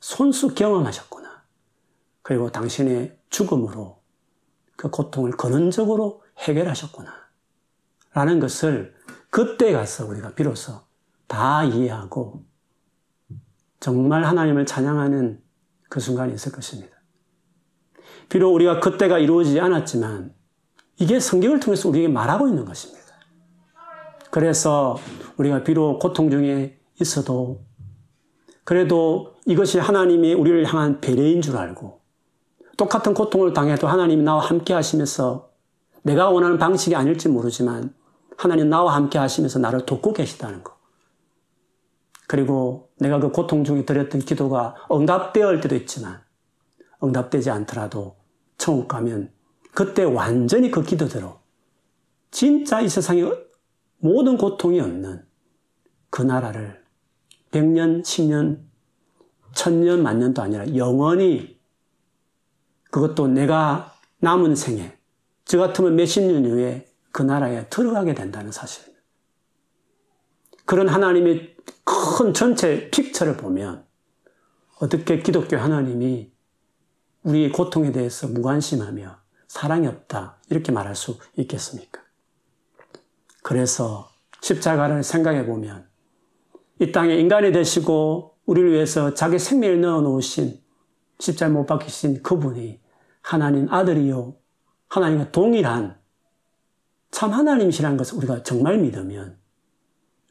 손수 경험하셨구나. 그리고 당신의 죽음으로 그 고통을 근원적으로 해결하셨구나. 라는 것을 그때 가서 우리가 비로소 다 이해하고 정말 하나님을 찬양하는 그 순간이 있을 것입니다. 비록 우리가 그때가 이루어지지 않았지만 이게 성경을 통해서 우리에게 말하고 있는 것입니다. 그래서 우리가 비록 고통 중에 있어도 그래도 이것이 하나님이 우리를 향한 배려인 줄 알고 똑같은 고통을 당해도 하나님이 나와 함께 하시면서 내가 원하는 방식이 아닐지 모르지만 하나님 나와 함께 하시면서 나를 돕고 계시다는 것. 그리고 내가 그 고통 중에 드렸던 기도가 응답되어 올 때도 있지만 응답되지 않더라도 천국 가면 그때 완전히 그 기도대로 진짜 이 세상에 모든 고통이 없는 그 나라를 100년, 10년, 1000년, 만년도 아니라 영원히 그것도 내가 남은 생에 저 같으면 몇십 년 후에 그 나라에 들어가게 된다는 사실입니다. 그런 하나님의 큰 전체 픽처를 보면 어떻게 기독교 하나님이 우리의 고통에 대해서 무관심하며 사랑이 없다 이렇게 말할 수 있겠습니까? 그래서 십자가를 생각해 보면 이 땅에 인간이 되시고 우리를 위해서 자기 생명을 넣어 놓으신 십자가 못 박히신 그분이 하나님 아들이요 하나님과 동일한 참 하나님이시라는 것을 우리가 정말 믿으면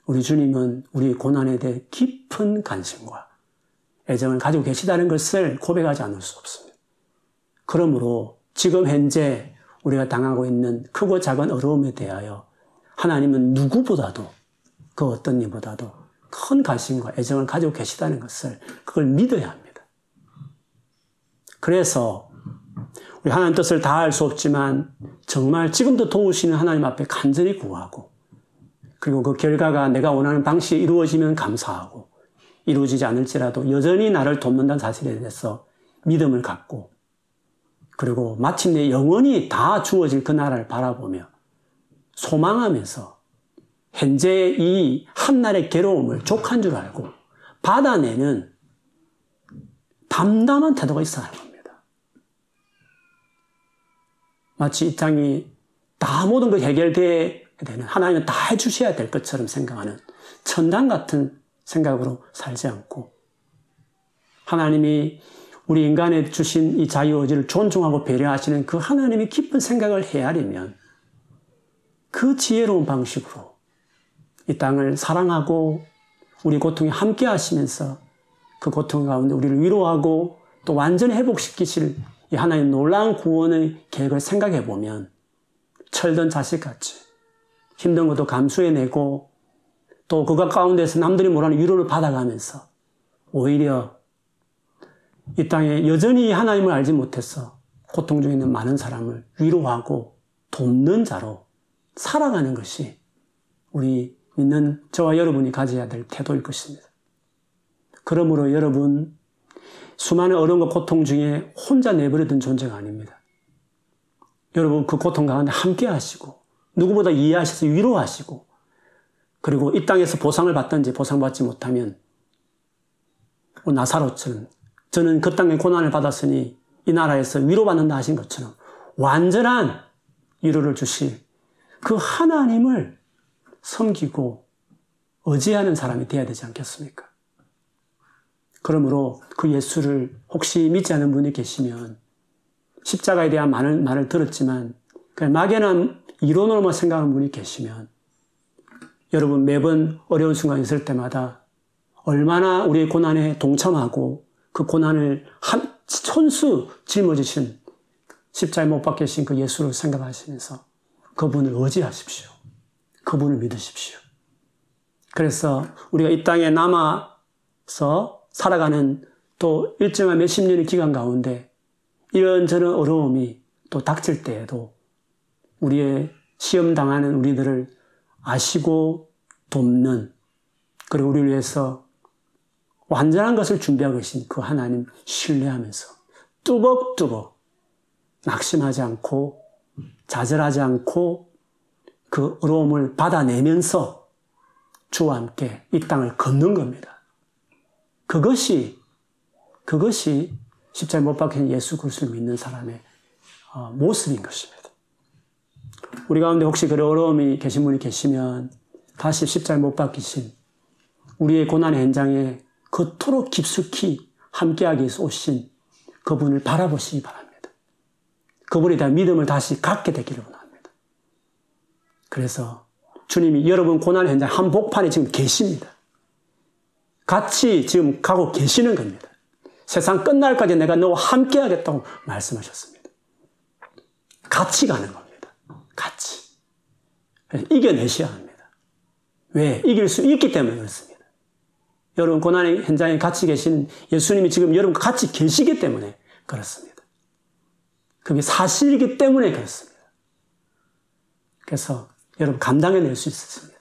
우리 주님은 우리 고난에 대해 깊은 관심과 애정을 가지고 계시다는 것을 고백하지 않을 수 없습니다. 그러므로 지금 현재 우리가 당하고 있는 크고 작은 어려움에 대하여 하나님은 누구보다도 그 어떤 이보다도 큰 관심과 애정을 가지고 계시다는 것을 그걸 믿어야 합니다. 그래서 우리 하나님 뜻을 다 알 수 없지만 정말 지금도 도우시는 하나님 앞에 간절히 구하고 그리고 그 결과가 내가 원하는 방식에 이루어지면 감사하고 이루어지지 않을지라도 여전히 나를 돕는다는 사실에 대해서 믿음을 갖고 그리고 마침내 영원히 다 주어질 그 나라를 바라보며 소망하면서 현재의 이 한날의 괴로움을 족한 줄 알고 받아내는 담담한 태도가 있어야 겁니다. 마치 이 땅이 다 모든 걸 해결돼야 되는 하나님은 다 해주셔야 될 것처럼 생각하는 천당 같은 생각으로 살지 않고 하나님이 우리 인간에 주신 이 자유의지를 존중하고 배려하시는 그 하나님의 깊은 생각을 헤아리면 그 지혜로운 방식으로 이 땅을 사랑하고 우리 고통에 함께 하시면서 그 고통 가운데 우리를 위로하고 또 완전히 회복시키실 이 하나님 놀라운 구원의 계획을 생각해 보면 철든 자식같이 힘든 것도 감수해내고 또 그가 가운데서 남들이 뭐라는 위로를 받아가면서 오히려 이 땅에 여전히 하나님을 알지 못해서 고통 중에 있는 많은 사람을 위로하고 돕는 자로 살아가는 것이 우리 믿는 저와 여러분이 가져야 될 태도일 것입니다. 그러므로 여러분, 수많은 어려움과 고통 중에 혼자 내버려둔 존재가 아닙니다. 여러분, 그 고통 가운데 함께 하시고, 누구보다 이해하셔서 위로하시고, 그리고 이 땅에서 보상을 받든지 보상받지 못하면 뭐 나사로처럼 저는 그 땅에 고난을 받았으니 이 나라에서 위로받는다 하신 것처럼 완전한 위로를 주실 그 하나님을 섬기고 의지하는 사람이 되어야 되지 않겠습니까? 그러므로 그 예수를 혹시 믿지 않는 분이 계시면 십자가에 대한 말을, 말을 들었지만 그냥 막연한 이론으로만 생각하는 분이 계시면 여러분 매번 어려운 순간이 있을 때마다 얼마나 우리의 고난에 동참하고 그 고난을 한 손수 짊어지신 십자에 못 박히신 그 예수를 생각하시면서 그분을 의지하십시오. 그분을 믿으십시오. 그래서 우리가 이 땅에 남아서 살아가는 또 일정한 몇십 년의 기간 가운데 이런저런 어려움이 또 닥칠 때에도 우리의 시험 당하는 우리들을 아시고 돕는 그리고 우리를 위해서 완전한 것을 준비하고 계신 그 하나님 신뢰하면서 뚜벅뚜벅 낙심하지 않고 좌절하지 않고 그 어려움을 받아내면서 주와 함께 이 땅을 걷는 겁니다. 그것이 그것이 십자에 못 박힌 예수 그리스도를 믿는 사람의 어, 모습인 것입니다. 우리 가운데 혹시 그런 어려움이 계신 분이 계시면 다시 십자에 못 박히신 우리의 고난의 현장에 그토록 깊숙이 함께하기 위해서 오신 그분을 바라보시기 바랍니다. 그분에 대한 믿음을 다시 갖게 되기를 원합니다. 그래서 주님이 여러분 고난 현장 한복판에 지금 계십니다. 같이 지금 가고 계시는 겁니다. 세상 끝날까지 내가 너와 함께 하겠다고 말씀하셨습니다. 같이 가는 겁니다. 같이. 이겨내셔야 합니다. 왜? 이길 수 있기 때문에 그렇습니다. 여러분 고난의 현장에 같이 계신 예수님이 지금 여러분 같이 계시기 때문에 그렇습니다. 그게 사실이기 때문에 그렇습니다. 그래서 여러분 감당해낼 수 있었습니다.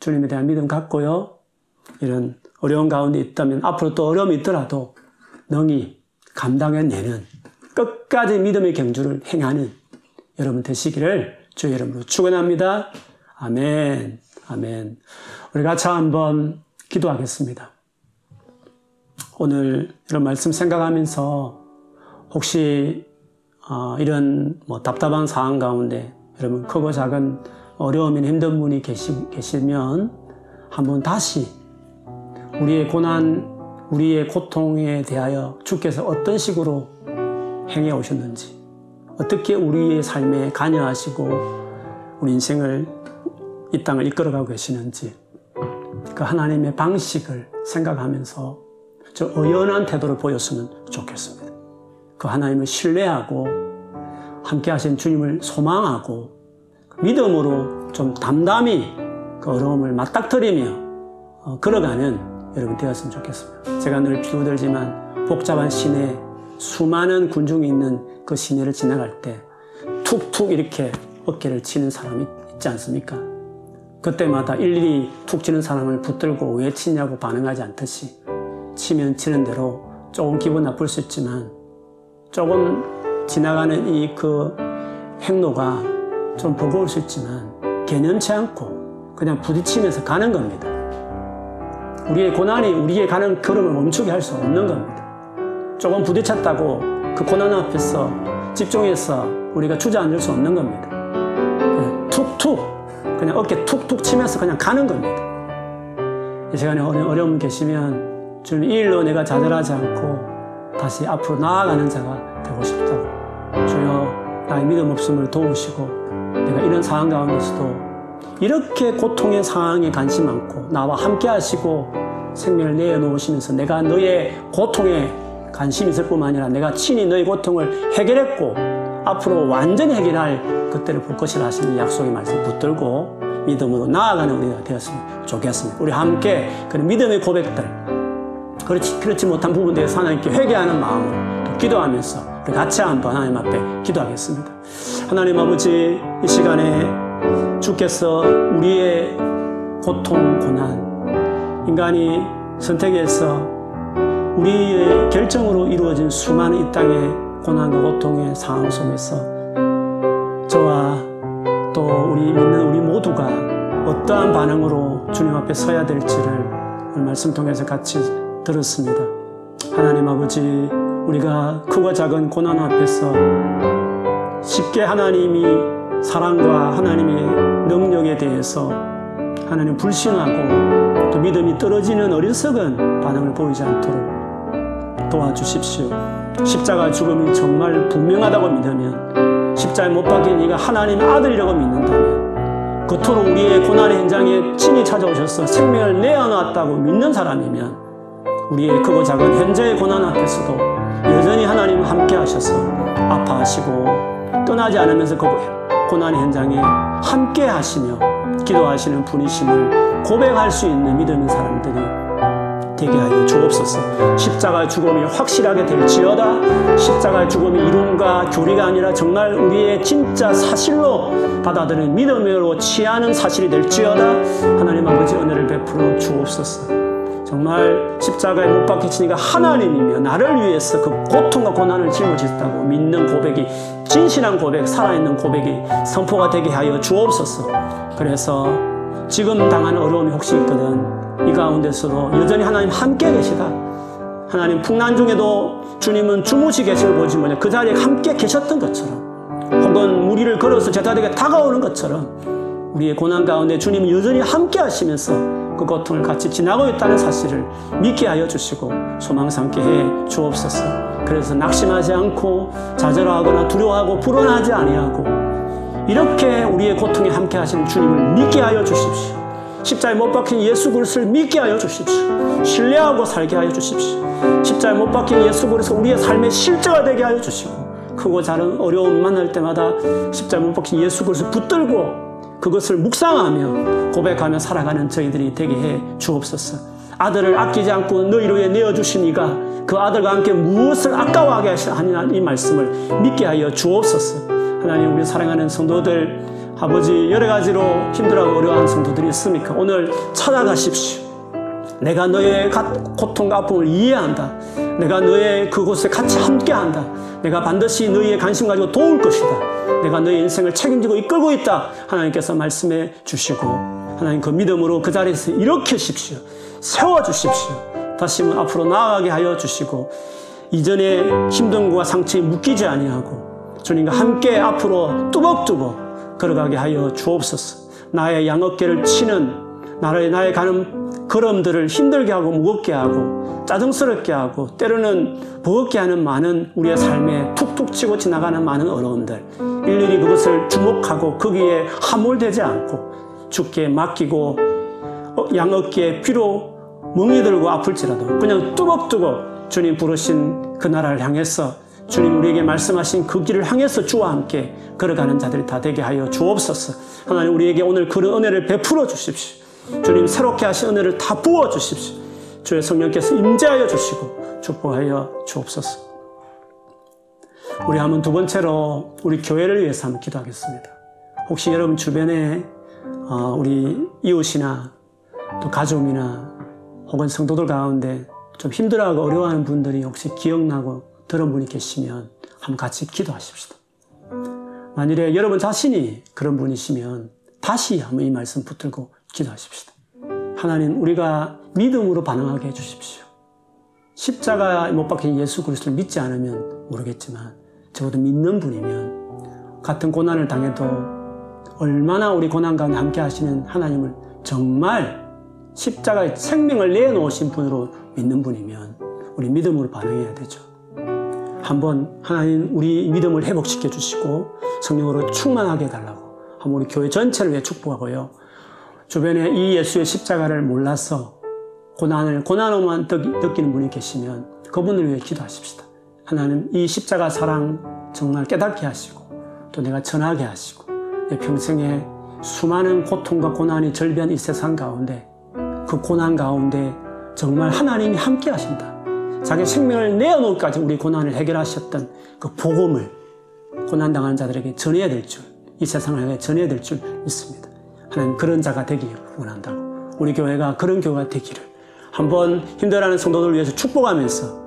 주님에 대한 믿음 갖고요. 이런 어려운 가운데 있다면 앞으로 또 어려움이 있더라도 능히 감당해내는 끝까지 믿음의 경주를 행하는 여러분 되시기를 주의 이름으로 축원합니다. 아멘. 아멘. 우리 같이 한번 기도하겠습니다. 오늘 이런 말씀 생각하면서 혹시 어, 이런 뭐 답답한 상황 가운데 여러분 크고 작은 어려움이 힘든 분이 계시, 계시면 한번 다시 우리의 고난, 우리의 고통에 대하여 주께서 어떤 식으로 행해 오셨는지, 어떻게 우리의 삶에 관여하시고 우리 인생을 이 땅을 이끌어가고 계시는지 그 하나님의 방식을 생각하면서 저 의연한 태도를 보였으면 좋겠습니다. 그 하나님을 신뢰하고 함께 하신 주님을 소망하고 믿음으로 좀 담담히 그 어려움을 맞닥뜨리며 어, 걸어가는 여러분 되었으면 좋겠습니다. 제가 늘 비유들지만 복잡한 시내 수많은 군중이 있는 그 시내를 지나갈 때 툭툭 이렇게 어깨를 치는 사람이 있지 않습니까? 그때마다 일일이 툭 치는 사람을 붙들고 왜 치냐고 반응하지 않듯이 치면 치는 대로 조금 기분 나쁠 수 있지만 조금 지나가는 이 그 행로가 좀 버거울 수 있지만 개념치 않고 그냥 부딪히면서 가는 겁니다. 우리의 고난이 우리의 가는 걸음을 멈추게 할 수 없는 겁니다. 조금 부딪혔다고 그 고난 앞에서 집중해서 우리가 주저앉을 수 없는 겁니다. 툭툭 그냥 어깨 툭툭 치면서 그냥 가는 겁니다. 이 시간에 어려움 계시면 주님 이 일로 내가 좌절하지 않고 다시 앞으로 나아가는 자가 되고 싶다고 주여 나의 믿음 없음을 도우시고 내가 이런 상황 가운데서도 이렇게 고통의 상황에 관심 많고 나와 함께 하시고 생명을 내어놓으시면서 내가 너의 고통에 관심 있을 뿐만 아니라 내가 친히 너의 고통을 해결했고 앞으로 완전히 해결할 그때를 볼 것이라 하시는 약속의 말씀 붙들고 믿음으로 나아가는 우리가 되었으면 좋겠습니다. 우리 함께 그런 믿음의 고백들 그렇지, 그렇지 못한 부분에 대해서 하나님께 회개하는 마음으로 기도하면서 같이 한번 하나님 앞에 기도하겠습니다. 하나님 아버지 이 시간에 주께서 우리의 고통, 고난, 인간이 선택해서 우리의 결정으로 이루어진 수많은 이 땅의 고난과 고통의 상황 속에서 저와 또 우리 믿는 우리 모두가 어떠한 반응으로 주님 앞에 서야 될지를 말씀 통해서 같이 들었습니다. 하나님 아버지, 우리가 크고 작은 고난 앞에서 쉽게 하나님이 사랑과 하나님의 능력에 대해서 하나님 불신하고 또 믿음이 떨어지는 어리석은 반응을 보이지 않도록 도와주십시오. 십자가 죽음이 정말 분명하다고 믿으면 십자에 못 박힌 이가 하나님 아들이라고 믿는다면 그토록 우리의 고난의 현장에 친히 찾아오셔서 생명을 내어놨다고 믿는 사람이면 우리의 크고 작은 현재의 고난 앞에서도 여전히 하나님 함께 하셔서 아파하시고 떠나지 않으면서 그 고난의 현장에 함께 하시며 기도하시는 분이심을 고백할 수 있는 믿음의 사람들이 되게 하여 주옵소서. 십자가 죽음이 확실하게 될지어다. 십자가 죽음이 이론과 교리가 아니라 정말 우리의 진짜 사실로 받아들이는 믿음으로 취하는 사실이 될지어다. 하나님 아버지 은혜를 베풀어 주옵소서. 정말 십자가에 못 박히시니까 하나님이며 나를 위해서 그 고통과 고난을 짊어지셨다고 믿는 고백이 진실한 고백, 살아있는 고백이 선포가 되게 하여 주옵소서. 그래서 지금 당하는 어려움이 혹시 있거든 이 가운데서도 여전히 하나님 함께 계시다. 하나님 풍란 중에도 주님은 주무시 계시는 보지 뭐냐 그 자리에 함께 계셨던 것처럼 혹은 무리를 걸어서 제자들에게 다가오는 것처럼 우리의 고난 가운데 주님은 여전히 함께 하시면서 그 고통을 같이 지나고 있다는 사실을 믿게 하여 주시고 소망 삼게 해 주옵소서. 그래서 낙심하지 않고 좌절하거나 두려워하고 불안하지 아니하고 이렇게 우리의 고통에 함께 하시는 주님을 믿게 하여 주십시오. 십자에 못 박힌 예수 그리스도를 믿게 하여 주십시오. 신뢰하고 살게 하여 주십시오. 십자에 못 박힌 예수 그리스도 우리의 삶의 실제가 되게 하여 주시고 크고 작은 어려움 만날 때마다 십자에 못 박힌 예수 그리스도 붙들고 그것을 묵상하며 고백하며 살아가는 저희들이 되게 해 주옵소서. 아들을 아끼지 않고 너희로 위해 내어주시니가 그 아들과 함께 무엇을 아까워하게 하느냐 이 말씀을 믿게 하여 주옵소서. 하나님 우리 사랑하는 성도들 아버지 여러 가지로 힘들어하고 어려워하는 성도들이 있습니까? 오늘 찾아가십시오. 내가 너의 고통과 아픔을 이해한다. 내가 너의 그곳에 같이 함께한다. 내가 반드시 너희의 관심 가지고 도울 것이다. 내가 너의 인생을 책임지고 이끌고 있다. 하나님께서 말씀해 주시고 하나님 그 믿음으로 그 자리에서 일으키십시오. 세워 주십시오. 다시 앞으로 나아가게 하여 주시고 이전에 힘든 것과 상처에 묶이지 아니하고 주님과 함께 앞으로 뚜벅뚜벅 걸어가게 하여 주옵소서. 나의 양어깨를 치는 나의 나의 가는 걸음들을 힘들게 하고 무겁게 하고 짜증스럽게 하고 때로는 버겁게 하는 많은 우리의 삶에 툭툭 치고 지나가는 많은 어려움들 일일이 그것을 주목하고 거기에 함몰되지 않고 죽게 맡기고 어, 양어깨에 피로 멍이 들고 아플지라도 그냥 뚜벅뚜벅 주님 부르신 그 나라를 향해서 주님 우리에게 말씀하신 그 길을 향해서 주와 함께 걸어가는 자들이 다 되게 하여 주옵소서. 하나님 우리에게 오늘 그런 은혜를 베풀어 주십시오. 주님 새롭게 하신 은혜를 다 부어 주십시오. 주의 성령께서 임재하여 주시고 축복하여 주옵소서. 우리 한번 두 번째로 우리 교회를 위해서 한번 기도하겠습니다. 혹시 여러분 주변에 어, 우리 이웃이나 또 가족이나 혹은 성도들 가운데 좀 힘들어하고 어려워하는 분들이 혹시 기억나고 들은 분이 계시면 한번 같이 기도하십시다. 만일에 여러분 자신이 그런 분이시면 다시 한번 이 말씀 붙들고 기도하십시다. 하나님, 우리가 믿음으로 반응하게 해주십시오. 십자가 못 박힌 예수 그리스도를 믿지 않으면 모르겠지만 적어도 믿는 분이면 같은 고난을 당해도 얼마나 우리 고난 가운데 함께 하시는 하나님을 정말 십자가에 생명을 내놓으신 분으로 믿는 분이면 우리 믿음으로 반응해야 되죠. 한번 하나님 우리 믿음을 회복시켜 주시고 성령으로 충만하게 해달라고 한번 우리 교회 전체를 위해 축복하고요. 주변에 이 예수의 십자가를 몰라서 고난을 고난으로만 느끼는 분이 계시면 그분을 위해 기도하십시다. 하나님 이 십자가 사랑 정말 깨닫게 하시고 또 내가 전하게 하시고 내 평생에 수많은 고통과 고난이 절비한 이 세상 가운데 그 고난 가운데 정말 하나님이 함께 하신다. 자기 생명을 내어놓기까지 우리 고난을 해결하셨던 그 복음을 고난당하는 자들에게 전해야 될 줄, 이 세상을 전해야 될 줄 믿습니다. 하나님 그런 자가 되기를 원한다고. 우리 교회가 그런 교회가 되기를. 한번 힘들어하는 성도들 위해서 축복하면서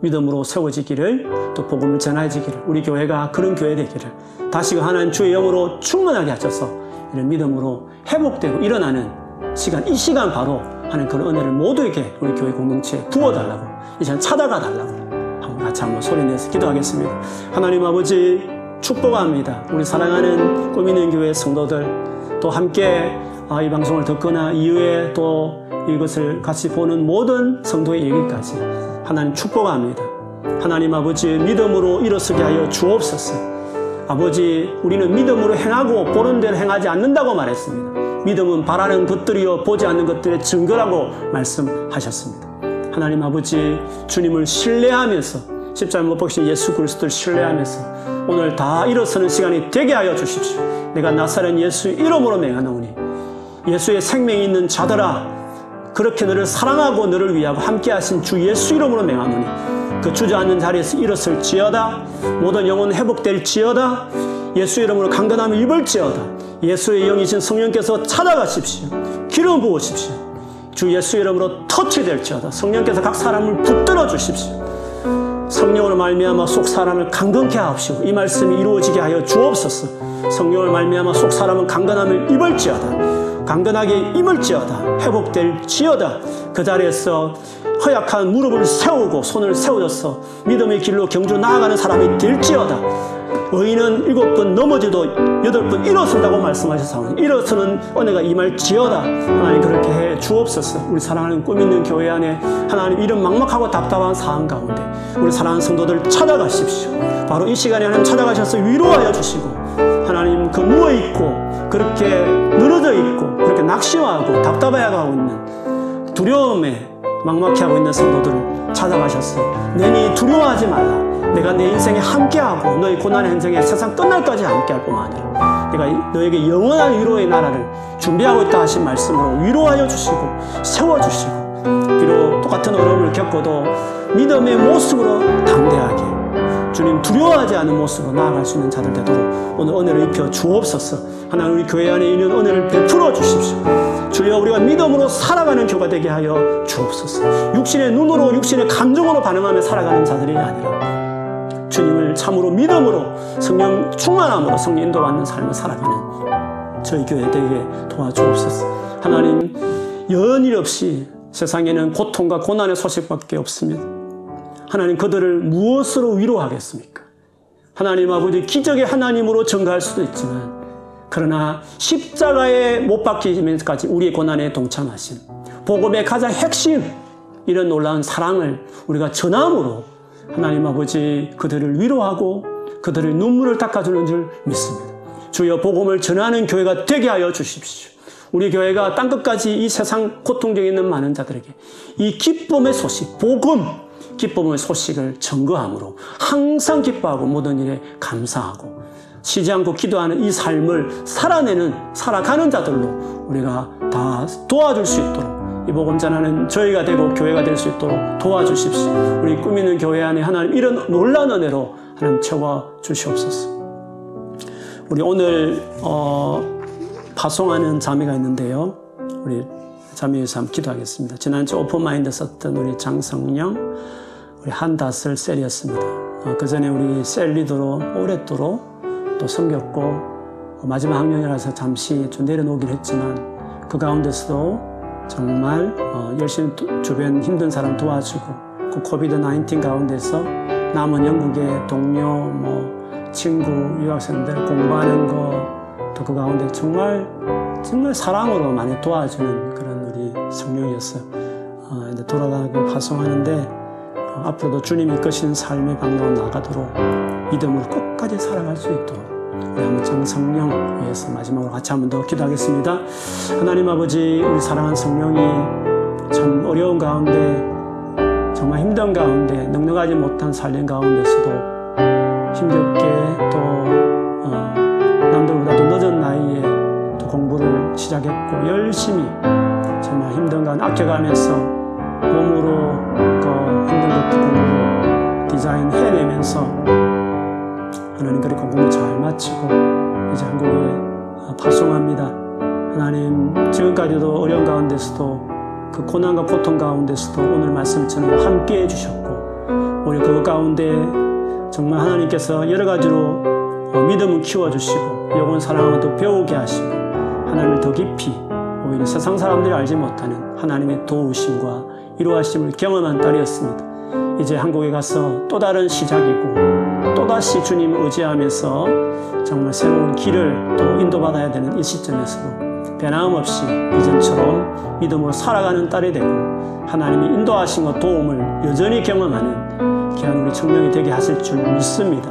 믿음으로 세워지기를 또 복음을 전해지기를 우리 교회가 그런 교회 되기를 다시 하나님 주의 영으로 충만하게 하셔서. 이런 믿음으로 회복되고 일어나는 시간 이 시간 바로 하는 그런 은혜를 모두에게 우리 교회 공동체에 부어달라고 이 시간 찾아가 달라고 한번 같이 한번 소리내서 기도하겠습니다. 하나님 아버지 축복합니다. 우리 사랑하는 꾸미는 교회 성도들 또 함께 아, 이 방송을 듣거나 이후에 또 이것을 같이 보는 모든 성도의 얘기까지 하나님 축복합니다. 하나님 아버지 믿음으로 일어서게 하여 주옵소서. 아버지 우리는 믿음으로 행하고 보는 대로 행하지 않는다고 말했습니다. 믿음은 바라는 것들이요 보지 않는 것들의 증거라고 말씀하셨습니다. 하나님 아버지 주님을 신뢰하면서 십자가 못 박신 예수 그리스도를 신뢰하면서 오늘 다 일어서는 시간이 되게 하여 주십시오. 내가 나사렛 예수 이름으로 맹하노니 예수의 생명이 있는 자들아 그렇게 너를 사랑하고 너를 위하고 함께 하신 주 예수 이름으로 맹하노니 그 주저앉는 자리에서 일었을지어다. 모든 영혼 회복될지어다. 예수 이름으로 강건함을 입을지어다. 예수의 영이신 성령께서 찾아가십시오. 기름 부으십시오. 주 예수 이름으로 터치될지어다. 성령께서 각 사람을 붙들어 주십시오 성령으로 말미암아 속 사람을 강건케 하옵시고 이 말씀이 이루어지게 하여 주옵소서. 성령을 말미암아 속 사람은 강건함을 입을지어다. 강건하게 임을지어다. 회복될지어다. 그 자리에서 허약한 무릎을 세우고 손을 세워줘서 믿음의 길로 경주로 나아가는 사람이 될지어다 의인은 일곱 번 넘어져도 여덟 번 일어선다고 말씀하셨사오니 일어서는 은혜가 임할 지어다. 하나님 그렇게 해 주옵소서. 우리 사랑하는 꿈 있는 교회 안에 하나님 이런 막막하고 답답한 상황 가운데 우리 사랑하는 성도들 찾아가십시오. 바로 이 시간에 하나님 찾아가셔서 위로하여 주시고 하나님 그 누워있고 그렇게 늘어져 있고 그렇게 낙심하고 답답해하고 있는 두려움에 막막해하고 있는 성도들을 찾아가셨어 내니 두려워하지 말라 내가 내 인생에 함께하고 너의 고난의 현장에 세상 끝날까지 함께할 뿐만 아니라 내가 너에게 영원한 위로의 나라를 준비하고 있다 하신 말씀으로 위로하여 주시고 세워주시고 비록 똑같은 어려움을 겪어도 믿음의 모습으로 담대하게 주님 두려워하지 않은 모습으로 나아갈 수 있는 자들 되도록 오늘 은혜를 입혀 주옵소서. 하나님 우리 교회 안에 있는 은혜를 베풀어 주십시오. 주여 우리가 믿음으로 살아가는 교가 되게 하여 주옵소서. 육신의 눈으로 육신의 감정으로 반응하며 살아가는 자들이 아니라 주님을 참으로 믿음으로 성령 충만함으로 성령 인도받는 삶을 살아가는 저희 교회 되게 도와주옵소서. 하나님 연일 없이 세상에는 고통과 고난의 소식밖에 없습니다. 하나님 그들을 무엇으로 위로하겠습니까? 하나님 아버지 기적의 하나님으로 증가할 수도 있지만 그러나 십자가에 못 박히면서까지 우리의 고난에 동참하신 복음의 가장 핵심 이런 놀라운 사랑을 우리가 전함으로 하나님 아버지 그들을 위로하고 그들의 눈물을 닦아주는 줄 믿습니다. 주여 복음을 전하는 교회가 되게 하여 주십시오. 우리 교회가 땅끝까지 이 세상 고통 중에 있는 많은 자들에게 이 기쁨의 소식, 복음, 기쁨의 소식을 증거함으로 항상 기뻐하고 모든 일에 감사하고 쉬지 않고 기도하는 이 삶을 살아내는 살아가는 자들로 우리가 다 도와줄 수 있도록 이 복음 전하는 저희가 되고 교회가 될 수 있도록 도와주십시오. 우리 꾸미는 교회 안에 하나님 이런 놀라운 은혜로 하나님 채워 주시옵소서. 우리 오늘 어, 파송하는 자매가 있는데요. 우리 자매에서 한번 기도하겠습니다. 지난주 오픈마인드 썼던 우리 장성령 우리 한다슬 셀이었습니다. 어, 그 전에 우리 셀 리더로 오랫도록 또 섬겼고 어, 마지막 학년이라서 잠시 좀 내려놓긴 했지만 그 가운데서도 정말 어, 열심히 주변 힘든 사람 도와주고 그 코비드 19 가운데서 남은 영국의 동료 뭐 친구 유학생들 공부하는 거 또 그 가운데 정말 정말 사랑으로 많이 도와주는 그런 우리 성령이었어요. 어, 돌아가고 파송하는데 앞으로도 주님이 이끄시는 삶의 방향으로 나가도록 믿음으로 끝까지 살아갈 수 있도록 한번 정 성령 위해서 마지막으로 같이 한번 더 기도하겠습니다. 하나님 아버지 우리 사랑하는 성령이 참 어려운 가운데 정말 힘든 가운데 넉넉하지 못한 살림 가운데서도 힘겹게 또 어, 남들보다도 늦은 나이에 또 공부를 시작했고 열심히 정말 힘든 가운데 아껴가면서 몸으로 힘든 것도 공부 디자인 해내면서 하나님 그리 공부 잘 마치고 이제 한국에 파송합니다. 하나님 지금까지도 어려운 가운데서도 그 고난과 고통 가운데서도 오늘 말씀처럼 함께 해주셨고 우리 그 가운데 정말 하나님께서 여러 가지로 어, 믿음을 키워주시고 영혼 사랑을 배우게 하시고 하나님을 더 깊이 오히려 세상 사람들이 알지 못하는 하나님의 도우심과 이루하심을 경험한 딸이었습니다. 이제 한국에 가서 또 다른 시작이고 또다시 주님을 의지하면서 정말 새로운 길을 또 인도받아야 되는 이 시점에서도 변함없이 이전처럼 믿음으로 살아가는 딸이 되고 하나님이 인도하신 것 도움을 여전히 경험하는 귀한 우리 청년이 되게 하실 줄 믿습니다.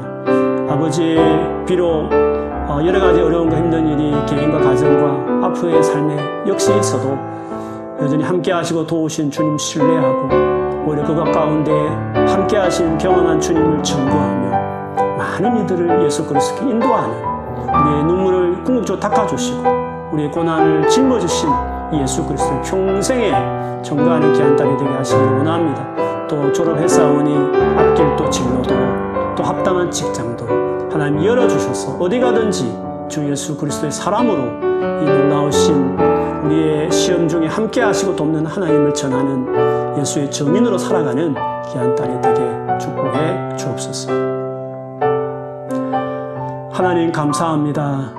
아버지 비록 어, 여러 가지 어려움과 힘든 일이 개인과 가정과 앞으로의 삶에 역시 있어도 여전히 함께 하시고 도우신 주님 신뢰하고 오히려 그것 가운데 함께 하신 경험한 주님을 증거하며 많은 이들을 예수 그리스도께 인도하는 우리의 눈물을 궁극적으로 닦아주시고 우리의 고난을 짊어지신 예수 그리스도를 평생에 증거하는 귀한 딸이 되게 하시길 원합니다. 또 졸업했사오니 앞길 또 진로도 또 합당한 직장도 하나님 열어주셔서 어디 가든지 주 예수 그리스도의 사람으로 이 놀라우신 우리의 시험 중에 함께 하시고 돕는 하나님을 전하는 예수의 증인으로 살아가는 귀한 딸이 되게 축복해 주옵소서. 하나님 감사합니다.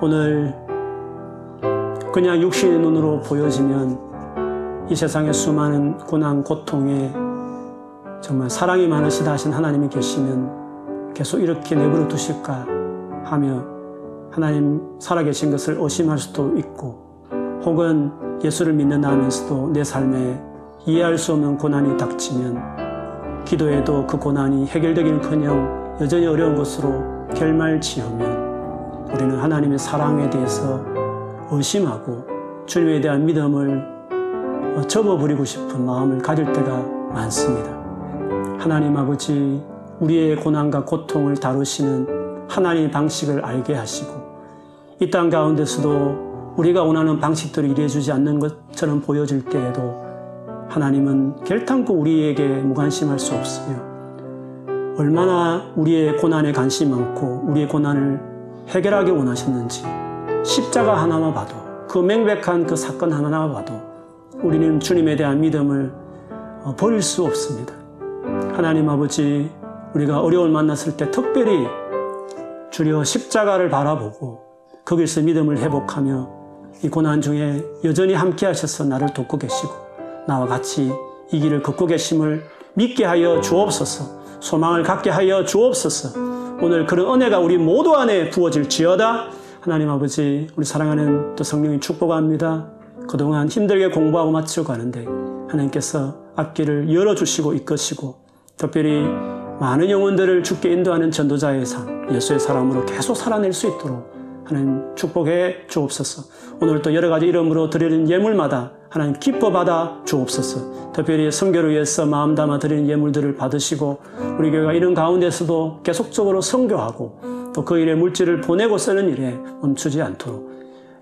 오늘 그냥 육신의 눈으로 보여지면 이 세상의 수많은 고난, 고통에 정말 사랑이 많으시다 하신 하나님이 계시면 계속 이렇게 내버려 두실까 하며 하나님 살아계신 것을 의심할 수도 있고 혹은 예수를 믿는다 하면서도 내 삶에 이해할 수 없는 고난이 닥치면 기도해도 그 고난이 해결되기는 커녕 여전히 어려운 것으로 결말지으면 우리는 하나님의 사랑에 대해서 의심하고 주님에 대한 믿음을 접어버리고 싶은 마음을 가질 때가 많습니다. 하나님 아버지 우리의 고난과 고통을 다루시는 하나님의 방식을 알게 하시고 이 땅 가운데서도 우리가 원하는 방식대로 일해주지 않는 것처럼 보여질 때에도 하나님은 결탄코 우리에게 무관심할 수 없으며 얼마나 우리의 고난에 관심이 많고 우리의 고난을 해결하기 원하셨는지 십자가 하나만 봐도 그 맹백한 그 사건 하나만 봐도 우리는 주님에 대한 믿음을 어, 버릴 수 없습니다. 하나님 아버지 우리가 어려움을 만났을 때 특별히 주려 십자가를 바라보고 거기서 믿음을 회복하며 이 고난 중에 여전히 함께 하셔서 나를 돕고 계시고 나와 같이 이 길을 걷고 계심을 믿게 하여 주옵소서 소망을 갖게 하여 주옵소서. 오늘 그런 은혜가 우리 모두 안에 부어질지어다. 하나님 아버지 우리 사랑하는 또 성령님 축복합니다. 그동안 힘들게 공부하고 마치고 가는데 하나님께서 앞길을 열어주시고 이끄시고 특별히 많은 영혼들을 죽게 인도하는 전도자의 삶, 예수의 사람으로 계속 살아낼 수 있도록 하나님 축복해 주옵소서. 오늘 또 여러 가지 이름으로 드리는 예물마다 하나님 기뻐 받아 주옵소서. 특별히 성교를 위해서 마음 담아 드리는 예물들을 받으시고 우리 교회가 이런 가운데서도 계속적으로 성교하고 또 그 일에 물질을 보내고 쓰는 일에 멈추지 않도록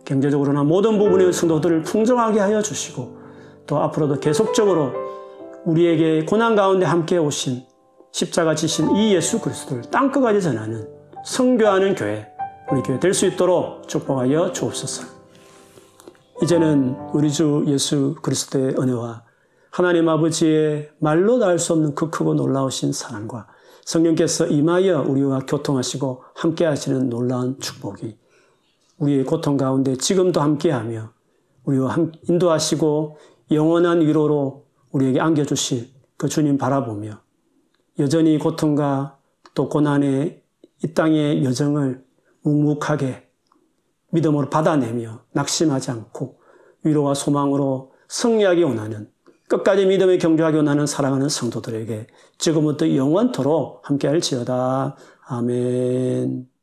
경제적으로나 모든 부분의 성도들을 풍성하게 하여 주시고 또 앞으로도 계속적으로 우리에게 고난 가운데 함께 오신 십자가 지신 이 예수 그리스도를 땅끝까지 전하는 성교하는 교회, 우리 교회 될 수 있도록 축복하여 주옵소서. 이제는 우리 주 예수 그리스도의 은혜와 하나님 아버지의 말로 닿을 수 없는 그 크고 놀라우신 사랑과 성령께서 임하여 우리와 교통하시고 함께 하시는 놀라운 축복이 우리의 고통 가운데 지금도 함께하며 우리와 인도하시고 영원한 위로로 우리에게 안겨주실 그 주님 바라보며 여전히 고통과 또 고난의 이 땅의 여정을 묵묵하게 믿음으로 받아내며 낙심하지 않고 위로와 소망으로 승리하기 원하는 끝까지 믿음에 경주하기 원하는 사랑하는 성도들에게 지금부터 영원토록 함께할지어다. 아멘.